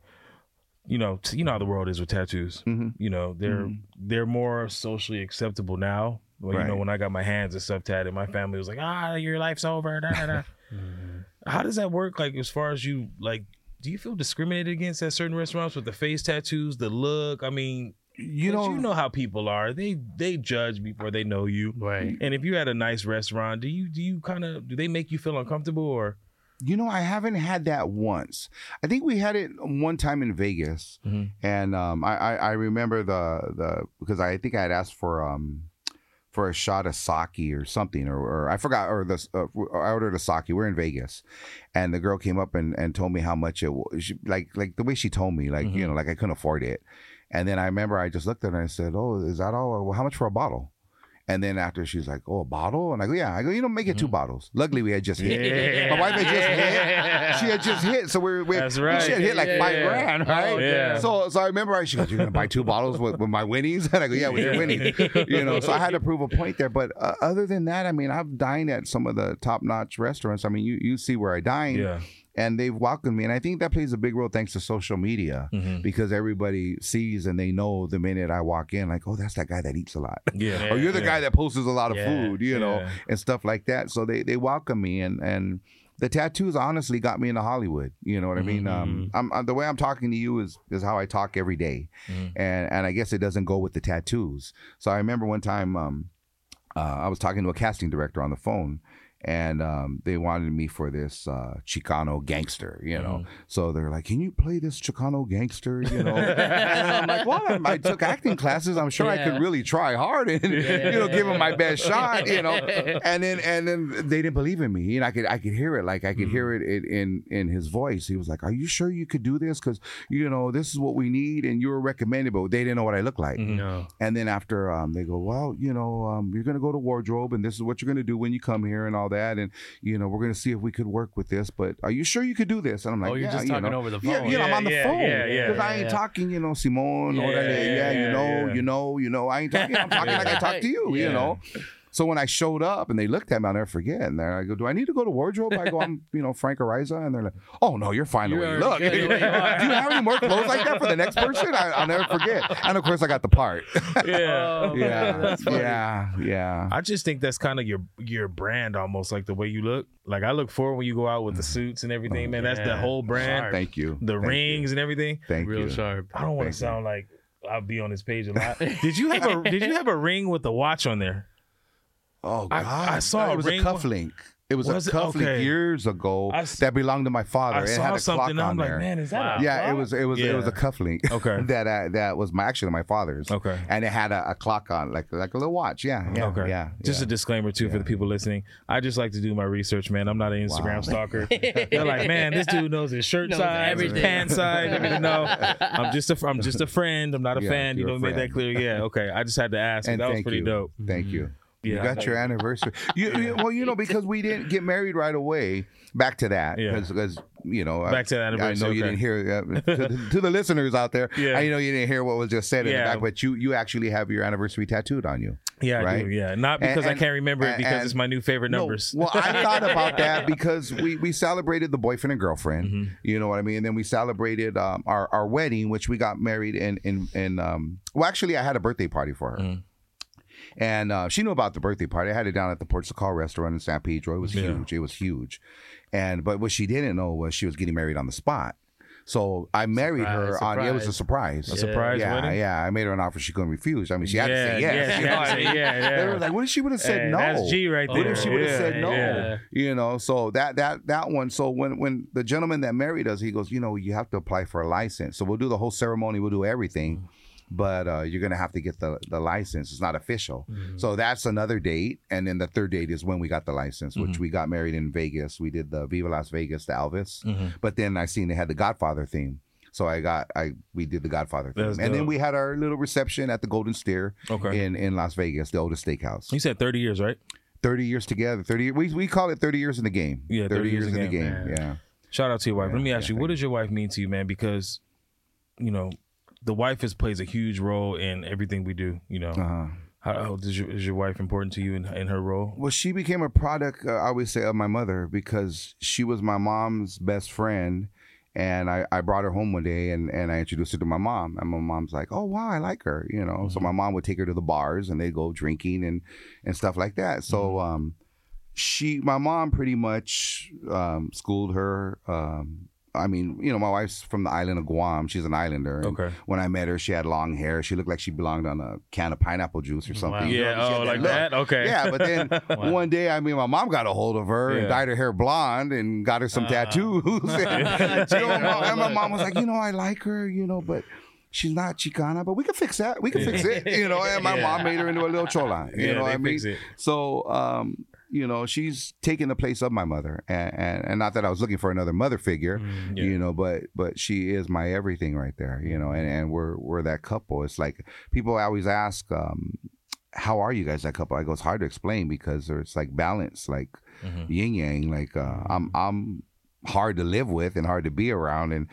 You know, t- you know how the world is with tattoos. hmm You know, they're Mhm. they're more socially acceptable now. Well, you know, when I got my hands and stuff tatted, my family was like, "Ah, your life's over." Da, da, da. Mhm. How does that work? Like, as far as you like, do you feel discriminated against at certain restaurants with the face tattoos, the look? I mean, You 'cause know, you know how people are. They they judge before they know you. Right. And if you're at a nice restaurant, do you do you kind of do they make you feel uncomfortable or? You know, I haven't had that once. I think we had it one time in Vegas, Mhm. and um, I, I I remember the the because I think I had asked for um for a shot of sake or something, or, or I forgot, or the uh, I ordered a sake. We're in Vegas, and the girl came up and, and told me how much it was. She, like like the way she told me, like you know, like I couldn't afford it. And then I remember I just looked at her and I said, "Oh, is that all? Well, how much for a bottle?" And then after she's like, "Oh, a bottle?" And I go, "Yeah." I go, "You know, make it two bottles." Luckily, we had just hit. Yeah. My wife had just hit. She had just hit, so we're, we That's right. She had hit like Yeah, five yeah. grand, right? Oh, yeah. So, so I remember I, she goes, "You're gonna buy two bottles with, with my winnings?" And I go, "Yeah, with your winnings." You know, so I had to prove a point there. But uh, other than that, I mean, I've dined at some of the top-notch restaurants. I mean, you you see where I dine, Yeah. And they've welcomed me, and I think that plays a big role thanks to social media Mhm. because everybody sees and they know the minute I walk in, like, "Oh, that's that guy that eats a lot." Yeah. or you're the Yeah. guy that posts a lot of Yeah, food, you know, and stuff like that. So they they welcome me, and and the tattoos honestly got me into Hollywood. You know what I mean? Um, I'm, I'm the way I'm talking to you is is how I talk every day. Mhm. and and I guess it doesn't go with the tattoos. So I remember one time um, uh, I was talking to a casting director on the phone. And um, they wanted me for this uh, Chicano gangster, you know. So they're like, "Can you play this Chicano gangster?" You know. and I'm like, "Well, I'm- I took acting classes. I'm sure I could really try hard and you know give him my best shot, you know." And then and then they didn't believe in me, and I could I could hear it, like I could hear it in in, in his voice. He was like, "Are you sure you could do this? Because you know this is what we need, and you were recommended." But they didn't know what I looked like. No. And then after um, they go, well, you know, um, you're going to go to wardrobe, and this is what you're going to do when you come here, and all that, and you know, we're going to see if we could work with this. But are you sure you could do this? And I'm oh, like, Oh, you're yeah, just you talking know. over the Yeah, phone. you know, I'm on the Yeah, phone yeah, yeah, because I ain't yeah. talking, you know, Simone, Yeah, orale, yeah, yeah, you know, yeah. you know, you know, I ain't talking. I'm talking like I talk to you, you know. So when I showed up and they looked at me, I'll never forget. And they're, I go, "Do I need to go to wardrobe?" I go, "I'm, you know, Frank Ariza," and they're like, "Oh no, you're fine the You're way you look. good you. Do you have any more clothes like that for the next person?" I, I'll never forget. And of course, I got the part. Yeah. Oh, yeah, that's yeah, yeah. I just think that's kind of your your brand almost like the way you look. Like I look forward when you go out with the mm. suits and everything, oh, man. That's the whole brand. Thank you. The Thank you. rings and everything. Thank Real you. sharp. I don't want Thank to you. sound like I'll be on this page a lot. did you have a did you have a ring with a watch on there? Oh I- God! I saw it a was a cufflink. It was, Was a cufflink Okay. years ago I s- that belonged to my father. I it saw had a something. clock I'm on like, there. man, is that? Wow. A yeah, it was it was it was a cufflink. Okay. that uh, that was my actually my father's. Okay. And it had a, a clock on, like like a little watch. Yeah, yeah, okay. yeah. Just yeah. a disclaimer too for the people listening. I just like to do my research, man. I'm not an Instagram Wow. stalker. They're like, man, this dude knows his shirt Knows size, his everything. pants size. I mean, no, I'm just a I'm just a friend. I'm not a Yeah, fan. You know, a made that clear. Yeah, okay. I just had to ask. and that was pretty dope. Thank you. You Yeah. got your anniversary. You, you- well, you know, because we didn't get married right away. Back to that, Yeah. because you know, Back to the I, I anniversary, know you didn't hear uh, to, the, to the listeners out there. Yeah. I know you didn't hear what was just said in the back, but you you actually have your anniversary tattooed on you. Yeah, I Right? do. Yeah, not And- because I can't remember it because and- it's my new favorite No, numbers. well, I thought about that because we we celebrated the boyfriend and girlfriend. Mm-hmm. You know what I mean? And then we celebrated um, our our wedding, which we got married in in in. Um, well, actually, I had a birthday party for her. Mm. And uh, she knew about the birthday party. I had it down at the Portugal restaurant in San Pedro. It was Yeah. huge. It was huge. And but what she didn't know was she was getting married on the spot. So I married her Surprise, on. It was a surprise. surprise. a surprise yeah, wedding. yeah. I made her an offer she couldn't refuse. I mean, she had to say yes. yeah, you know had to what I say mean? yeah, yeah. They were like, "What if she would have said Hey, no?" That's G right there. What if she would have Yeah, said no? yeah. You know, so that that that one. So when when the gentleman that married us, he goes, you know, you have to apply for a license. So we'll do the whole ceremony, we'll do everything, but uh, you're gonna have to get the the license. It's not official. So that's another date, and then the third date is when we got the license, which we got married in Vegas. We did the Viva Las Vegas to Elvis, Mm-hmm. but then I seen they had the Godfather theme. So I got I we did the Godfather theme, and then we had our little reception at the Golden Steer Okay. in in Las Vegas, the oldest steakhouse. You said 30 years, right? 30 years together. 30 we we call it 30 years in the game. Yeah, 30, years, in the game. man. Yeah. Shout out to your wife. Yeah, Let me ask yeah, you, what does your wife mean to you, man? Because, you know, the wife is plays a huge role in everything we do. You know, Uh-huh. how, how your, is your wife important to you in, in her role? Well, she became a product, uh, I always say, of my mother because she was my mom's best friend. And I, I brought her home one day and, and I introduced her to my mom. And my mom's like, oh, wow, I like her. You know, so my mom would take her to the bars and they'd go drinking and, and stuff like that. So um, she, my mom pretty much um, schooled her. Um, I mean, you know, my wife's from the island of Guam. She's an islander. and Okay. When I met her, she had long hair. She looked like she belonged on a can of pineapple juice or something. Wow. You know, Yeah. she had Oh, like look. that? Okay. Yeah, but then one day, I mean, my mom got a hold of her Yeah. and dyed her hair blonde and got her some Uh. tattoos. and, you know, my, and my mom was like, you know, I like her, you know, but she's not Chicana, but we can fix that. We can fix it. You know, and my Yeah. mom made her into a little chola. You Yeah, know what I mean? So, um, you know, she's taking the place of my mother, and, and and not that I was looking for another mother figure, Mm, yeah. you know, but but she is my everything right there, you know, and and we're we're that couple. It's like people always ask, um, how are you guys that couple? I go, it's hard to explain because there's like balance, like Mhm. yin yang. Like uh, I'm I'm hard to live with and hard to be around, and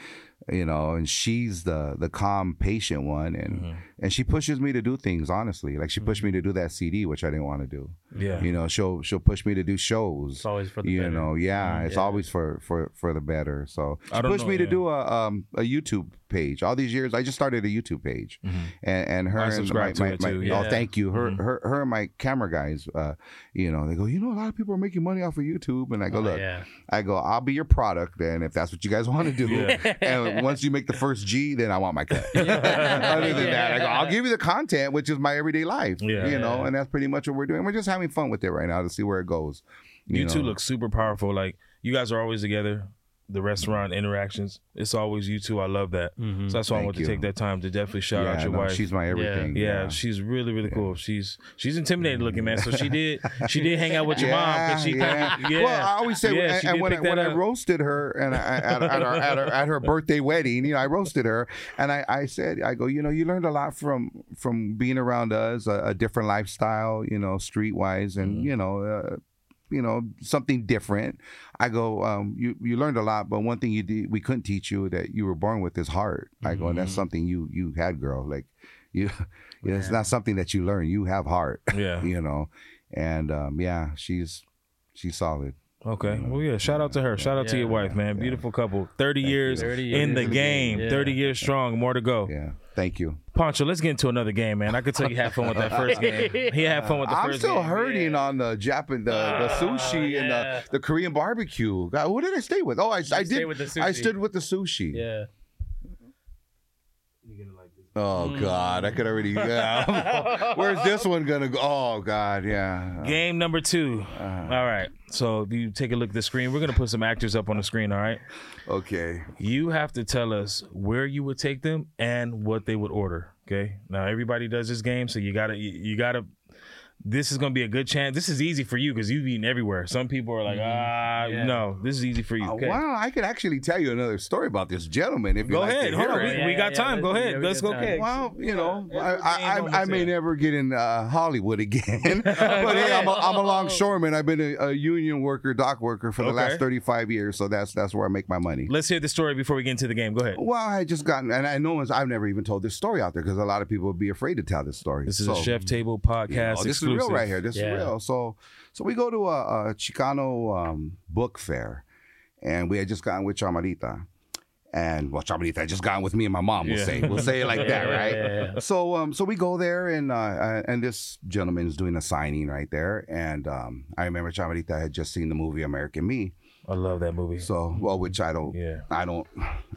you know, and she's the the calm, patient one, and Mhm. And she pushes me to do things. Honestly, like she pushed me to do that CD, which I didn't want to do. Yeah. You know, she'll she'll push me to do shows. It's always for the You better. know, yeah, it's Yeah. always for for for the better. So she pushed know, me to do a um a YouTube page. All these years, I just started a YouTube page, Mhm. and and her I and my, my, my- yeah. oh thank you her Mhm. her her and my camera guys. Uh, you know, they go, you know, a lot of people are making money off of YouTube, and I go, Oh, look, yeah. I go, I'll be your product, and if that's what you guys want to do, Yeah. and once you make the first G, then I want my cut. Other than that, I go, I'll give you the content, which is my everyday life. Yeah. you know, and that's pretty much what we're doing. We're just having fun with it right now to see where it goes. You, two know. look super powerful. Like you guys are always together. The restaurant interactions. It's always you two. I love that. Mhm. So that's why I Thank want you. to take that time to definitely shout yeah, out your no, wife. She's my everything. yeah, she's really really cool. She's she's intimidating looking, man. So she did she did hang out with your mom because she yeah. yeah. Well, I always say, Yeah, and, she and did when, I, when I roasted her and I, at, at, her, at, her, at her birthday wedding, you know, I roasted her, and I, I said, I go, you know, you learned a lot from from being around us, a, a different lifestyle, you know, streetwise, and Mhm. you know. Uh, you know something different. I go, um, you you learned a lot, but one thing you did, we couldn't teach you that you were born with is heart. I go, and that's something you you had, girl. Like you, it's not something that you learn. You have heart yeah. you know and um yeah she's she's solid Okay. Well, yeah. Shout out to her. Shout out to your wife, man. Yeah. Beautiful couple. Thirty years 30 in the years. game. Yeah. Thirty years strong. More to go. yeah thank you Pancho, let's get into another game, man. I could tell you had fun with that first game. He had fun with the i'm first still game. hurting on the japan the, the Oh, sushi and yeah. the, the korean barbecue God, who did i stay with oh i, I did with the sushi. i stood with the sushi Yeah. Oh Mm. god i could already yeah. where's this one gonna go oh god yeah Game number two. Uh, All right. So if you take a look at the screen, we're gonna put some actors up on the screen. All right. okay You have to tell us where you would take them and what they would order. Okay. Now everybody does this game, so you gotta you, you gotta. This is gonna be a good chance. This is easy for you because you've eaten everywhere. Some people are like, ah, Yeah. no, this is easy for you. Uh, Okay. Wow, I could actually tell you another story about this gentleman if you Go like ahead. to Hold hear on. it. We, Yeah, we got yeah, time. yeah. Go Yeah, ahead. we Let's go. Okay. Well, you know, I, I, I, I may never get in uh, Hollywood again, but hey, I'm a, I'm a longshoreman. I've been a, a union worker, dock worker for the Okay. last 35 years, so that's that's where I make my money. Let's hear the story before we get into the game. Go ahead. Well, I just gotten, and I know I've never even told this story out there because a lot of people would be afraid to tell this story. This is So, a Chef Table you know, podcast. this exclusive. real right here. This Yeah. is real. So, so we go to a, a Chicano um, book fair, and we had just gotten with Chamarita. And well, Chamarita had just gotten with me and my mom. We'll Yeah. say, we'll say it like that, right? So um so we go there and uh, uh and this gentleman is doing a signing right there and um I remember Chamarita had just seen the movie American Me I love that movie. so well which I don't Yeah. I don't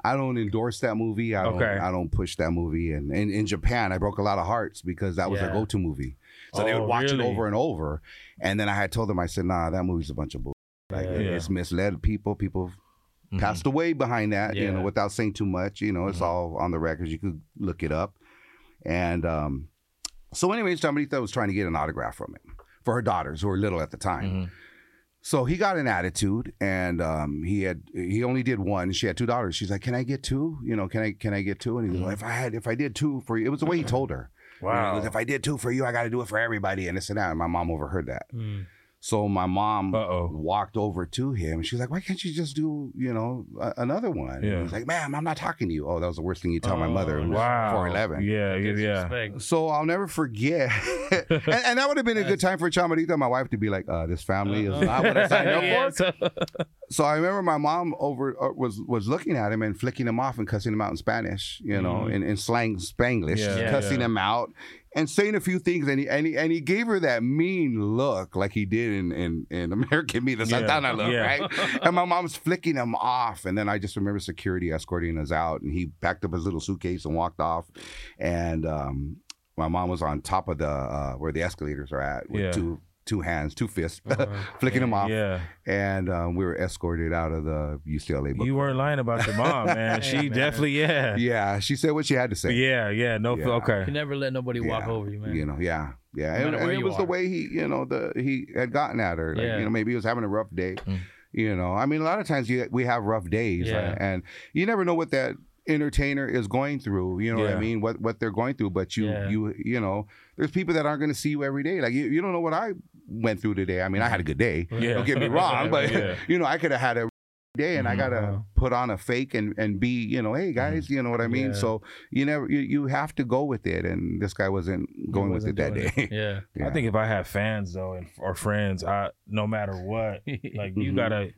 I don't endorse that movie I don't Okay. I don't push that movie and in, in Japan I broke a lot of hearts because that was Yeah. their go-to movie so they Oh, would watch really? it over and over and then I had told them I said nah that movie's a bunch of bull like Yeah. it's misled people people Mhm. passed away behind that, you know, without saying too much. You know, it's Mhm. all on the records. You could look it up. And um, so, anyways, Chamarita was trying to get an autograph from him for her daughters who were little at the time. Mhm. So he got an attitude, and um, he had he only did one. She had two daughters. She's like, "Can I get two? You know, can I can I get two? And he goes, well, "If I had if I did two for you, it was the way he told her. You know, Wow. if I did two for you, I got to do it for everybody." And this and that. And my mom overheard that. Mm. So my mom Uh-oh. walked over to him. She's like, "Why can't you just do, you know, a- another one?" And Yeah. He's like, "Ma'am, I'm not talking to you." Oh, that was the worst thing you tell my Oh, mother. who's Wow. 4'11. Yeah, yeah, yeah. So I'll never forget, and, and that would have been a good time for Chamarita, my wife, to be like, uh, "This family is not what I signed up Yeah, for." so- So I remember my mom over uh, was was looking at him and flicking him off and cussing him out in Spanish, you know, Mhm. in, in slang Spanglish, Yeah, Yeah. cussing yeah. him out and saying a few things, and he and he, and he gave her that mean look like he did in in, in American Me, the Yeah, Santana look, yeah. right? And my mom's flicking him off, and then I just remember security escorting us out, and he packed up his little suitcase and walked off, and um, my mom was on top of the uh, where the escalators are at with Yeah. two two hands, two fists, flicking them off. Yeah. And um, we were escorted out of the UCLA book. You weren't lying about your mom, man. She man. definitely, yeah. yeah, she said what she had to say. Yeah, yeah. No, Yeah. okay. You never let nobody walk over you, man. You know, yeah, yeah, No and, and it you was the way he, you know, the he had gotten at her. Like, Yeah. you know, maybe he was having a rough day. Mm. You know, I mean, a lot of times you, we have rough days, Yeah. uh, and you never know what that entertainer is going through. You know what I mean? What what they're going through, but you Yeah. you you know, there's people that aren't going to see you every day. Like you, you don't know what I went through today. I mean, I had a good day. Yeah. Don't get me wrong, but Yeah. you know, I could have had a day and I Mhm. gotta put on a fake and and be you know hey guys you know what I mean Yeah. so you never you, you have to go with it and this guy wasn't going with it that doing day Yeah. Yeah. I think if I have fans though, and or friends, I no matter what, like you Mhm. gotta.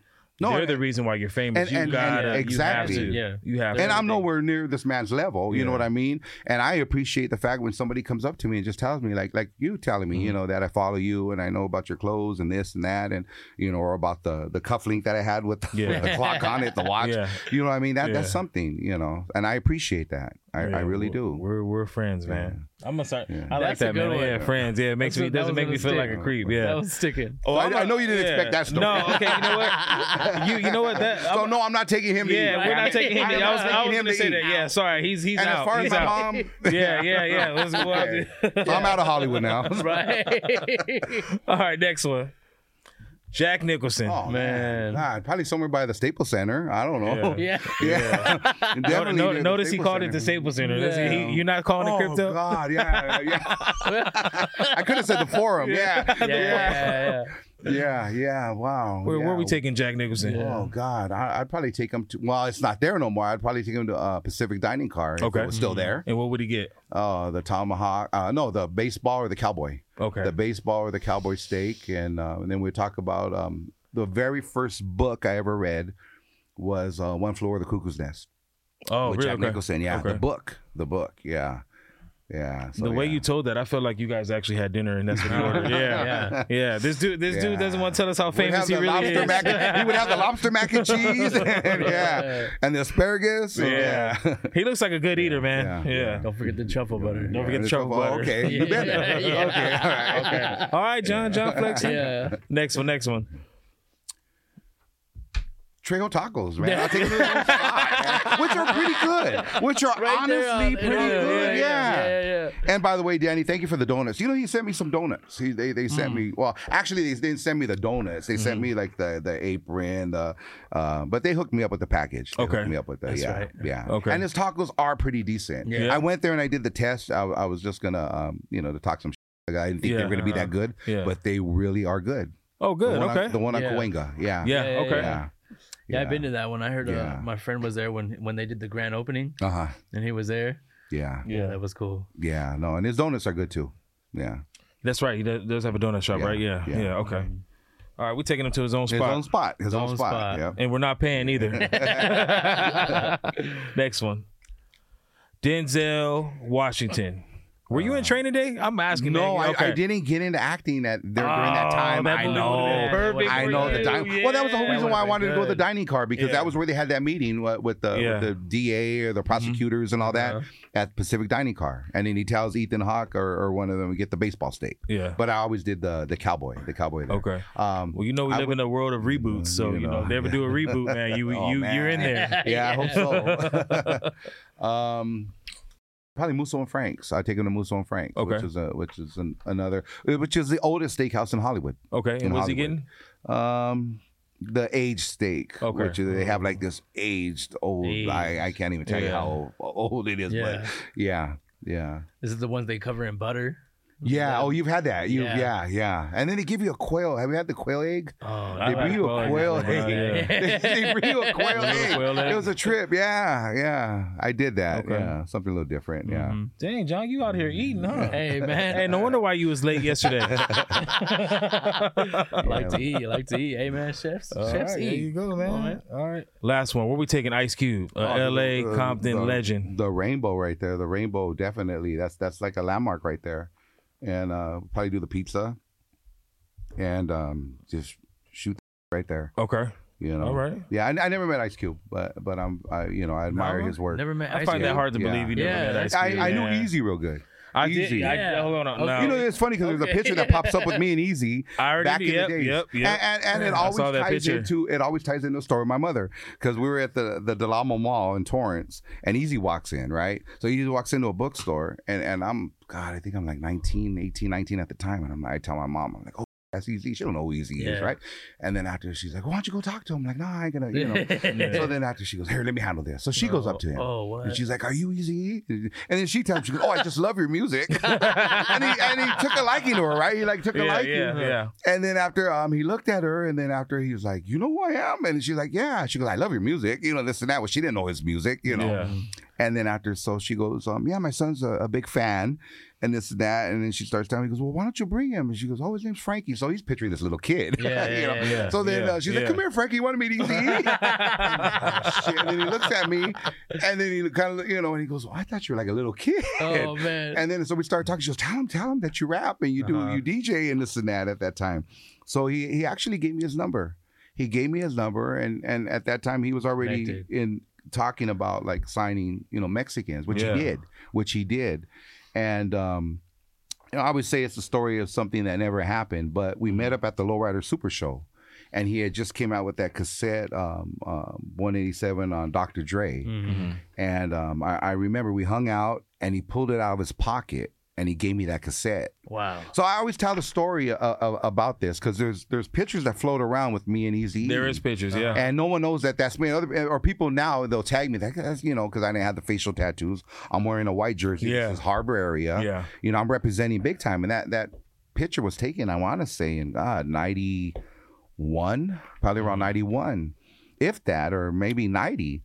No, they're and- the reason why you're famous. and- you gotta and exactly. You have to. Yeah. You have and to. I'm nowhere near this man's level. You know what I mean? And I appreciate the fact when somebody comes up to me and just tells me, like, like you telling me, you Mm-hmm. know, that I follow you and I know about your clothes and this and that, and you know, or about the the cufflink that I had with the, Yeah. the clock on it, the watch. Yeah. You know what I mean? That that's something, you know, and I appreciate that. I, I really do. We're we're friends, man. I'm gonna start. Yeah. I like That's a that, good man. one. Yeah, friends. Yeah, it makes That's me doesn't make me feel like a mistake. creep. That Yeah. was sticking. Oh, I, I know you didn't yeah. expect that story. No, okay. You know what? You you know what? That So no, I'm not taking him. To yeah, eat. we're not taking him. I'm I was, not I taking was him gonna to say eat. that. Yeah, sorry. He's he's And out. as far as he's my out. mom, yeah, yeah, yeah. Let's go out. Okay. I'm out of Hollywood now. right. All right, next one. Jack Nicholson. Oh man, Man. God, probably somewhere by the Staples Center. I don't know. yeah. Yeah. No- Definitely no- notice he Staples called it the Center. Staples Center. That's- Yeah. he- you're not calling oh, it crypto. God, yeah, yeah. I could have said the forum. Yeah, Yeah, yeah, yeah, yeah. Wow. Where, yeah. where we taking Jack Nicholson? Yeah. Oh God, I, I'd probably take him to. Well, it's not there no more. I'd probably take him to uh, Pacific Dining Car. If Okay. it was still there. And what would he get? Uh, the tomahawk. Uh, no, the baseball or the cowboy. Okay. The baseball or the cowboy steak, and, uh, and then we talk about um, the very first book I ever read was uh, One Flew Over the Cuckoo's Nest oh, with really? Jack Okay. Nicholson. Yeah, Okay. the book, the book. Yeah, yeah. So, the way yeah. you told that, I felt like you guys actually had dinner and that's what you ordered. Yeah. Yeah. Yeah. This dude this Yeah. dude doesn't want to tell us how famous he really is. mac. he would have the lobster mac and cheese, and, yeah, Yeah. and the asparagus. Yeah. yeah. he looks like a good eater, man. Yeah. Yeah. Yeah. Don't forget the truffle butter. Don't forget the Yeah, truffle oh, butter. Okay, Yeah. you been there. Yeah. Okay, all right. Okay. All right, John. John Flexen. Yeah. Next one. Next one. Trejo tacos, man. I'll take it to the spot, man. which are pretty good. Which are Right honestly pretty yeah, good. Yeah. Yeah, yeah, And by the way, Danny, thank you for the donuts. You know, he sent me some donuts. He, they they sent Mm. me. Well, actually, they didn't send me the donuts. They Mm-hmm. sent me like the the apron, the. Uh, but they hooked me up with the package. They Okay. hooked me up with the That's yeah, right. yeah. Okay. And his tacos are pretty decent. Yeah. I went there and I did the test. I, I was just gonna, um, you know, to talk some. Shit. I didn't think they were gonna be that good, Yeah. but they really are good. Oh, good. The one Okay. On, the one on Yeah. Cahuenga. Yeah. yeah. Yeah, yeah, Okay. Yeah. Yeah, I've been to that one. I heard Yeah. uh, my friend was there when when they did the grand opening, Uh huh. and he was there. Yeah. Yeah, that was cool. Yeah. No, and his donuts are good too. Yeah. That's right. He does does have a donut shop, Yeah. right? Yeah. Yeah. Yeah. Okay. All right. We're taking him to his own His spot. own spot. His, own, own spot. spot. Yeah. and we're not paying either. Next one. Denzel Washington. Were you in training day? I'm asking. Uh, No. I, Okay. I didn't get into acting at there during that Oh, time. that I know. been perfect I for know the you. dining. well, that was the whole Yeah. reason why I That wanted to go to the dining car because Yeah. that was where they had that meeting uh, with the Yeah. with the DA or the prosecutors and all that Uh-huh. at Pacific Dining Car. And then he tells Ethan Hawke or, or one of them to get the baseball steak. Yeah. But I always did the the cowboy, the cowboy. There. Okay. Um, Well, you know we I live would- in a world of reboots, so You you know, they ever do a reboot, man, you Oh, you you're in man. there. yeah, I hope so. um, probably Musso and Frank's. I take him to Musso and Frank's, Okay. which is a which is an, another which is the oldest steakhouse in Hollywood. Okay. And In what's he Hollywood. getting? Um, the aged steak, Okay. which they have like this aged old. Aged. I, I can't even tell you how old, old it is, Yeah. but yeah, yeah. This is the ones they cover in butter. Yeah. Oh, you've had that. You, yeah. Yeah. yeah, And then they give you a quail. Have you had the quail egg? Oh, I They bring you a quail quail egg. They, they bring you a quail egg. quail egg. It was a trip. Yeah, yeah. I did that. Okay. Yeah, something a little different. Yeah. Mhm. Dang, John, you out here eating, huh? Hey man, Hey, no wonder why you was late yesterday. Like to eat. I like to eat. Hey man, chefs, All chefs right, eat. there you go, man. Come on, man. All right. Last one. Where we taking Ice Cube? A Oh, L.A. the- the- Compton the- legend. The rainbow right there. The rainbow definitely. That's that's like a landmark right there. And uh probably do the pizza and um just shoot right there. Okay. You know. All right. Yeah, I, I never met Ice Cube, but but I'm I you know I admire Never? his work. Never met. I Ice find that hard to Yeah. believe you never Yeah, met Ice I, Cube. I knew. Eazy real good. I Eazy. did. I, Yeah. hold on. Okay. No. You know, it's funny because there's a picture that pops up with me and Eazy I already back knew. in Yep, the days. yep, yep. And, and, and it always ties picture. into it always ties into the story of my mother because we were at the the Del Amo Mall in Torrance and Eazy walks in right. So Eazy walks into a bookstore and and I'm God I think I'm like 19, 18, 19 at the time and I'm like, I tell my mom I'm like oh. That's Eazy. She don't know who Eazy is, right? And then after she's like, "Why don't you go talk to him?" I'm like, "Nah, I ain't gonna," you know. So then after she goes, "Here, let me handle this." So she goes up to him. Oh, what? And she's like, "Are you Eazy?" And then she tells him, "She goes, oh, I just love your music." and, he, and he took a liking to her, right? He like took a Yeah, liking. yeah, yeah. And then after um he looked at her, and then after he was like, "You know who I am?" And she's like, "Yeah." She goes, "I love your music," you know this and that. Well, she didn't know his music, you know. Yeah. And then after, so she goes, um, "Yeah, my son's a, a big fan." And this and that, and then she starts telling me, he goes, Well, why don't you bring him? And she goes, Oh, his name's Frankie. So he's picturing this little kid. Yeah, you yeah, know? yeah, yeah. So then Yeah, uh, she's like. Come here, Frankie, you want to meet Eazy? Shit. And then he looks at me, and then he kind of, you know, and he goes, well, I thought you were like a little kid. Oh man. And then so we started talking. She goes, "Tell him, tell him that you rap and you do Uh-huh. you DJ and this and that." At that time, so he he actually gave me his number. He gave me his number, and and at that time he was already Connected. in talking about like signing, you know, Mexicans, which Yeah. he did, which he did, and um, you know, I would say it's the story of something that never happened. But we met up at the Lowrider Super Show. And he had just came out with that cassette, um, um, 187 on Dr. Dre. Mhm. And um, I, I remember we hung out and he pulled it out of his pocket and he gave me that cassette. Wow. So I always tell the story uh, uh, about this because there's there's pictures that float around with me and Eazy. There is pictures, yeah. And no one knows that that's me. Other or people now they'll tag me. That, that's you know because I didn't have the facial tattoos. I'm wearing a white jersey. Yeah. This is Harbor area. Yeah. You know I'm representing big time, and that that picture was taken. I want to say in God ninety one, probably around ninety one, if that, or maybe ninety.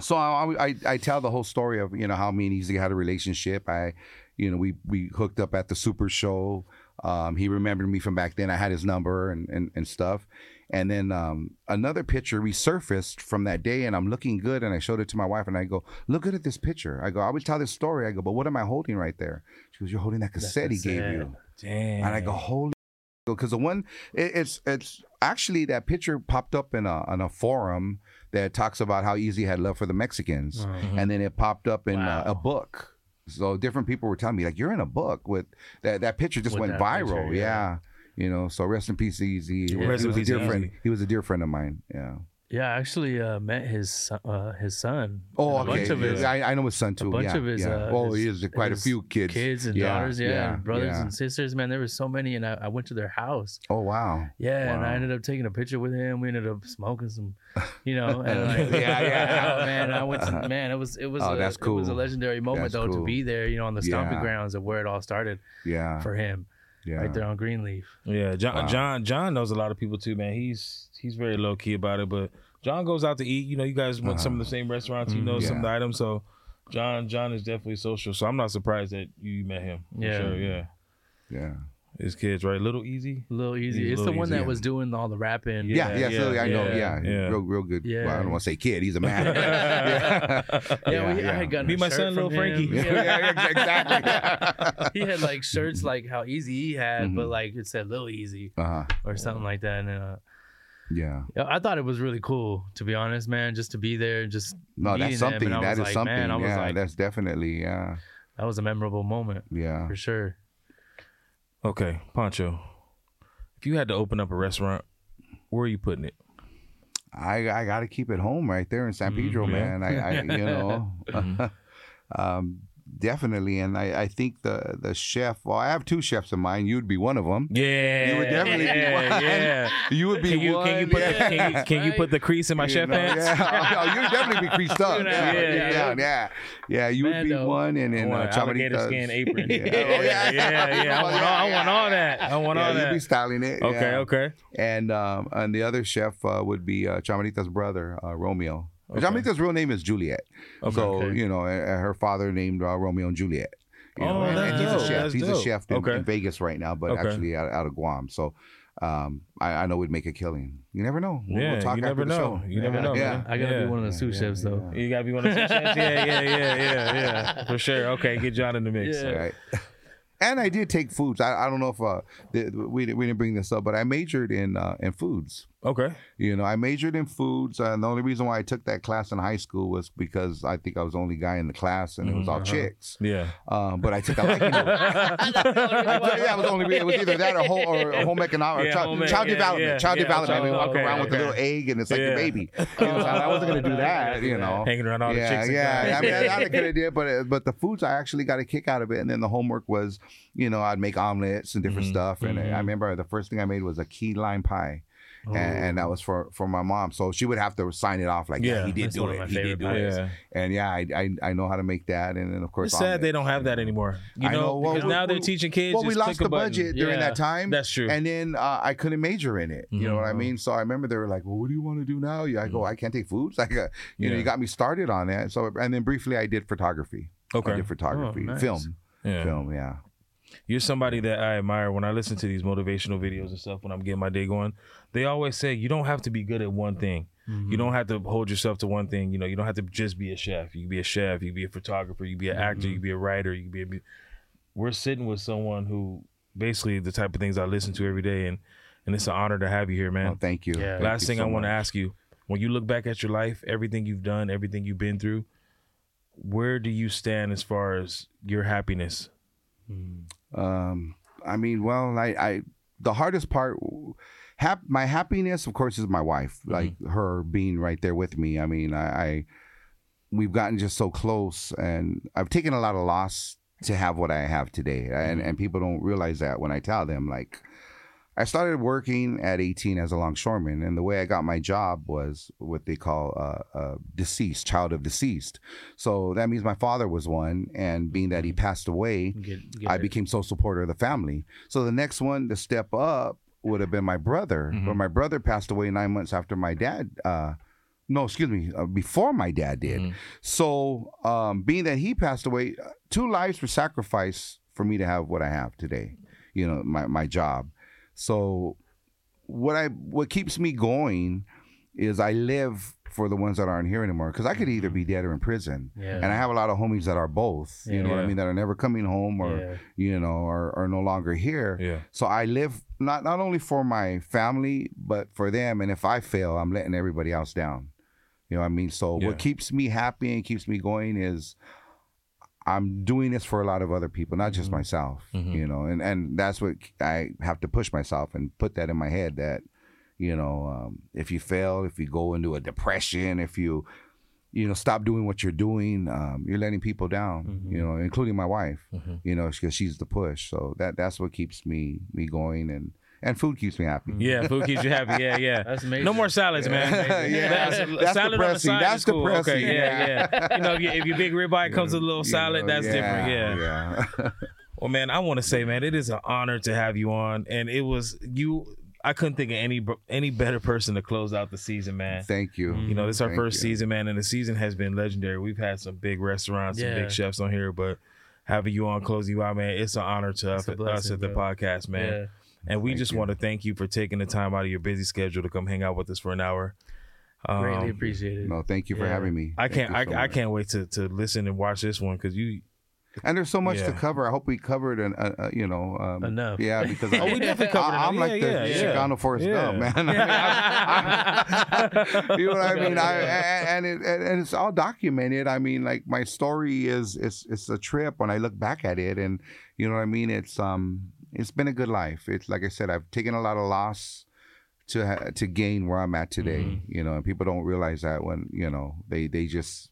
So I, I I tell the whole story of you know how me and Eazy had a relationship. I, you know, we we hooked up at the Super Show. Um, he remembered me from back then. I had his number and and, and stuff. And then um, another picture resurfaced from that day, and I'm looking good. And I showed it to my wife, and I go, "Look good at this picture." I go, "I always tell this story." I go, "But what am I holding right there?" She goes, "You're holding that cassette, he gave you." Damn. And I go, "Holy." Because the one, it, it's it's actually that picture popped up in a on a forum that talks about how Eazy had love for the Mexicans, Mm-hmm. and then it popped up in Wow. a, a book. So different people were telling me like, "You're in a book with that." That picture just With went viral. picture, yeah. yeah. You know, so rest in peace, Eazy. He Rest in was a dear friend. He was a dear friend of mine. Yeah. Yeah, I actually uh, met his son- uh, his son. Oh, a okay. bunch of his I, I know his son too. a bunch yeah, of his. yeah. Uh, oh, his- he has quite a few kids. kids and Yeah, daughters, yeah, yeah, and brothers yeah. and sisters. Man, there was so many, and I, I went to their house. Oh wow. Yeah, and I ended up taking a picture with him. We ended up smoking some, you know, and like, Yeah, yeah. man, I went to man. It was it was Oh, a, that's it was a legendary moment That's though cool. to be there, you know, on the stomping Yeah. grounds of where it all started Yeah. for him, yeah. right there on Greenleaf. Yeah, John, Wow. John, John knows a lot of people too, man. He's he's very low key about it, but John goes out to eat. You know, you guys went some of the same restaurants. He knows some of the items, so John, John is definitely social. So I'm not surprised that you met him. Yeah. sure, yeah. Yeah. His kids, right? Little Eazy. Little Eazy. He's a it's the one Eazy, that was doing all the rapping. Yeah, yeah, Yeah, so I know, yeah, yeah, yeah. real, real good. Yeah. Well, I don't want to say kid; he's a man. Yeah, Yeah, we, yeah. I had gotten Meet a my shirt son, from Lil him. Frankie. yeah, Yeah. yeah, exactly. he had like shirts like how Eazy he had, but Mhm. like it said Little Eazy uh-huh. or something like that. And uh, Yeah, yeah, I thought it was really cool, to be honest, man. Just to be there, just no, meeting that's them, something. and I That was is like, something. Man, I was yeah, like, that's definitely yeah, that was a memorable moment yeah. for sure. Okay, Pancho. If you had to open up a restaurant, where are you putting it? I I got to keep it home right there in San Mhm. Pedro, Yeah. man. I, I you know, Mhm. um, definitely, and I I think the the chef. Well, I have two chefs in mind. You'd be one of them. Yeah, You would definitely be one. yeah. You would be Can you one. can you put the, yeah. can you, can you put the crease in my You chef know, pants? Yeah, oh, you'd definitely be creased up. Yeah, Yeah, yeah, yeah, yeah. yeah, yeah. You would be Mando. one, and then uh, alligator Chamanitas- skin apron. Yeah. Oh, yeah, yeah, yeah. I want, all, I want all that. I want Yeah, all you'd be styling it. Okay, yeah. okay. And um, and the other chef uh, would be uh, Chamanita's brother, uh, Romeo. Okay. Chamanita's real name is Juliet. Okay. So Okay. you know, uh, her father named uh, Romeo and Juliet. You Oh, know, and, that's and he's dope. a chef. That's he's a chef in, Okay. in Vegas right now, but Okay. actually out, out of Guam. So um, I, I know we'd make a killing. You never know. We'll, Yeah, we'll talk you after never the know. show. You never know, Yeah. man. I gotta Yeah. be one of the sous Yeah, chefs though. yeah. You gotta be one of the sous chefs. Yeah, yeah, yeah, yeah, yeah. For sure. Okay, get John in the mix. Yeah. Right. And I did take foods. I, I don't know if uh, the, we we didn't bring this up, but I majored in uh, in foods. Okay. You know, I majored in foods, and the only reason why I took that class in high school was because I think I was the only guy in the class, and it was all chicks. Yeah. Um, but I took a liking to it. I yeah, it was only it was either that or home or, or home economic or Yeah, child, home ec- child yeah, development. yeah, child yeah, development. I mean, walk okay, around with a little egg, and it's like Yeah. a baby. You know, so I wasn't gonna do that. You know, Hanging around all the yeah, chicks. in yeah. class. I mean, I, I could have did, but uh, but the foods I actually got a kick out of it, and then the homework was, you know, I'd make omelets and different Mhm, stuff, and mhm. I remember the first thing I made was a key lime pie. And, and that was for, for my mom, so she would have to sign it off like, yeah, Yeah, he did do it, he did do it, Yeah. and yeah, I, I I know how to make that, and then of course, It's sad omelet, they don't have that anymore. You I know, know. Well, because we- now they're teaching kids. Well, we lost click the button. budget during that time. That's true. And then uh, I couldn't major in it. You know what I Mhm. mean? So I remember they were like, "Well, what do you want to do now?" Yeah, I go, "I can't take foods." Like, uh, you know, you got me started on that. So and then briefly, I did photography. Okay. I did photography, Oh, nice. film, Yeah. film. Yeah. You're somebody that I admire when I listen to these motivational videos and stuff when I'm getting my day going. They always say you don't have to be good at one thing. Mm-hmm. You don't have to hold yourself to one thing. You know, you don't have to just be a chef. You can be a chef. You can be a photographer. You can be an actor. You can be a writer. You can be a. We're sitting with someone who basically the type of things I listen to every day, and and it's an honor to have you here, man. Well, thank you. Yeah. Thank Last you thing so I want to ask you: when you look back at your life, everything you've done, everything you've been through, where do you stand as far as your happiness? Um, I mean, well, I, I the hardest part, hap, my happiness, of course, is my wife. Like her being right there with me. I mean, I, I, we've gotten just so close, and I've taken a lot of loss to have what I have today, and and people don't realize that when I tell them like. I started working at 18 as a longshoreman, and the way I got my job was what they call uh, uh, deceased, child of deceased. So that means my father was one, and being that he passed away, Get, get I it. became sole supporter of the family. So the next one to step up would have been my brother, Mhm. but my brother passed away nine months after my dad. Uh, no, excuse me, uh, before my dad did. Mhm. So um, being that he passed away, uh, two lives were sacrificed for me to have what I have today. You know, my my job. So what I what keeps me going is I live for the ones that aren't here anymore because I could either be dead or in prison. Yeah. And I have a lot of homies that are both, you know what I mean, that are never coming home or yeah. you know, are, are no longer here. Yeah. So I live not not only for my family, but for them. And if I fail, I'm letting everybody else down. You know what I mean? So Yeah. what keeps me happy and keeps me going is I'm doing this for a lot of other people, not just Mhm. myself. Mhm. You know, and and that's what I have to push myself and put that in my head that, you know, um, if you fail, if you go into a depression, if you you know, stop doing what you're doing. Um, you're letting people down, Mhm. you know, including my wife Mhm. you know, because she's the push. So that that's what keeps me me going, and and food keeps me happy. Yeah, food keeps you happy. Yeah, yeah. That's amazing. No more salads, man. Yeah, That's- that's salad on the depressing. side That's is cool. depressing. Okay, yeah, yeah. You know, if your big ribeye comes with a little You salad, know, that's different. Yeah. yeah. Well, man, I want to say, man, it is an honor to have you on, and it was you. I couldn't think of any any better person to close out the season, man. Thank you. You know, this is our Thank first you. season, man, and the season has been legendary. We've had some big restaurants, some big chefs on here, but having you on closing you out, man, it's an honor to It's a us, blessing, at the bro. podcast, man. Yeah. And we Thank just you. want to thank you for taking the time out of your busy schedule to come hang out with us for an hour. Greatly Um, appreciated. No, thank you for Yeah. having me. I Thank can't. you I, so I can't wait to to listen and watch this one because you. And there's so much Yeah. to cover. I hope we covered, an, uh, uh, you know, um, Enough. Yeah, because Oh, we definitely covered I, am enough. like Yeah, the yeah, yeah. Chicano Forrest Yeah. Gump, man. I mean, I- you know what I mean? I, and, and, it, and and it's all documented. I mean, like my story is it's it's a trip when I look back at it, and you know what I mean. It's um it's been a good life. It's like I said, I've taken a lot of loss to ha- to gain where I'm at today. Mm-hmm. You know, and people don't realize that when you know they they just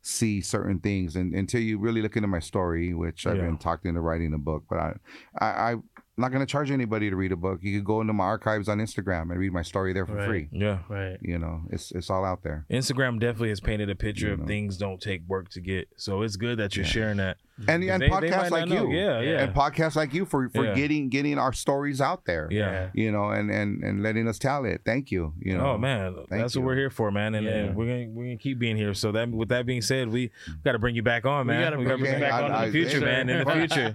see certain things and until you really look into my story which i've Yeah. been talked into writing a book but i i not going to charge anybody to read a book you could go into my archives on instagram and read my story there for Right. free Yeah. Right. you know it's it's all out there Instagram definitely has painted a picture You of know. things don't take work to get. So it's good that you're sharing that. and and They- they podcasts might like know. you Yeah, yeah. and podcasts like you for for Yeah. getting getting our stories out there Yeah. you know and and and letting us tell it thank you you oh, know oh man, Thank that's you. what we're here for, man, and, Yeah. and we're gonna we're gonna keep being here. So that with that being said, we got to bring you back on, man. We got to bring bring you you back back on on. in the future, man. In the future.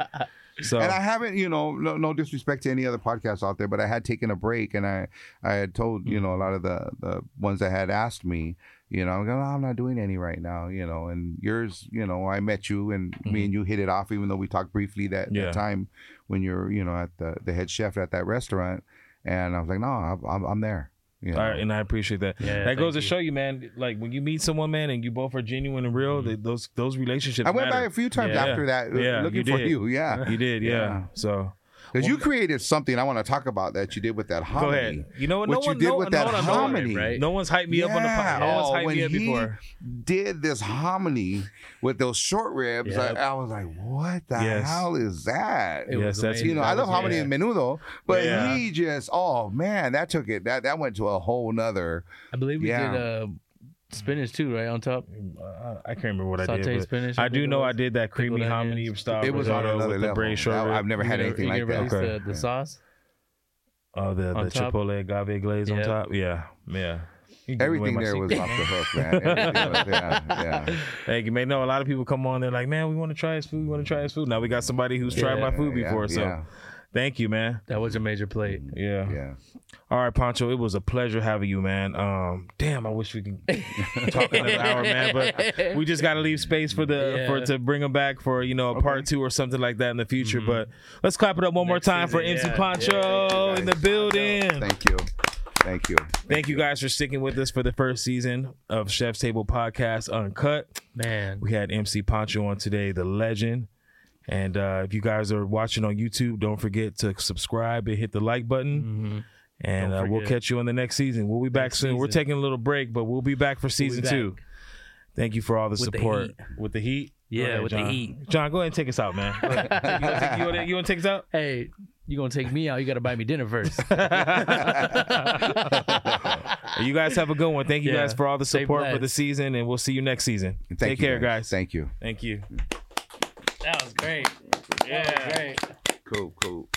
So And I haven't, you know, no, no disrespect to any other podcasts out there, but I had taken a break, and I, I had told, you mm-hmm. know, a lot of the the ones that had asked me, you know, I'm going, "Oh, I'm not doing any right now, you know, and yours, you know, I met you, and me mm-hmm. and you hit it off, even though we talked briefly that, Yeah. that time when you're, you know, at the the head chef at that restaurant, and I was like, no, I'm- I'm there. Yeah. All right, and I appreciate that. Yeah, that goes to you. show you, man. Like when you meet someone, man, and you both are genuine and real, mm-hmm. they, those those relationships. I went matter. by a few times Yeah. after that, Yeah, looking you for did. you. Yeah, You did, yeah. Yeah. So because you created something I want to talk about that you did with that go ahead. You know what? What No you one, did no, with no that one- no one- hominy. right? No one's hyped me up on the Yeah. pod. No one's hyped when me up he before. did this hominy with those short ribs, Yep. I, I was like, "What the Yes. hell is that?" It Yes, was that's- you know, that I love was- hominy yeah. and menudo, but Yeah. he just, oh man, that took it. That that went to a whole nother. I believe we Yeah. did uh, spinach too, right on top. Uh, I can't remember what I Sauteed did. but spinach, I I do know I did that creamy hominy onions. style. It was on risotto another with the level. braised short I've never had You anything like that. release the, the Yeah. sauce. Oh, the, the On top? chipotle agave glaze on top. Yeah, yeah. You gave away Everything there was off the hook, man. Everything was- yeah, yeah. Thank you, man. No, a lot of people come on. They're like, man, we want to try his food. We want to try his food. Now we got somebody who's tried my food Yeah, before. So yeah, thank you, man. That was a major plate. Yeah. yeah. All right, Pancho. It was a pleasure having you, man. Um, damn, I wish we could talk another hour, man. But we just got to leave space for the Yeah. for to bring them back for you know a part two or something like that in the future. But let's clap it up one more Next time for MC yeah. Pancho Yeah, thank in the building. Thank you, thank you. Thank you guys for sticking with us for the first season of Chef's Table Podcast Uncut. Man, We had MC Pancho on today, the legend. And uh, if you guys are watching on YouTube, don't forget to subscribe and hit the like button. hmm And uh, we'll catch you on the next season. We'll be back Next soon. We're taking a little break, but we'll be back for season back. two. Thank you for all the With support heat. with the heat. Yeah, ahead, with the John. heat. John, go ahead and take us out, man. You want to take, you wanna- you wanna take us out? hey, you gonna take me out? You gotta buy me dinner first. you guys have a good one. Thank you Yeah. guys for all the support for the season, and we'll see you next season. Thank Take you, care, guys. Thank you. Thank you. That was great. That was great. Cool, cool.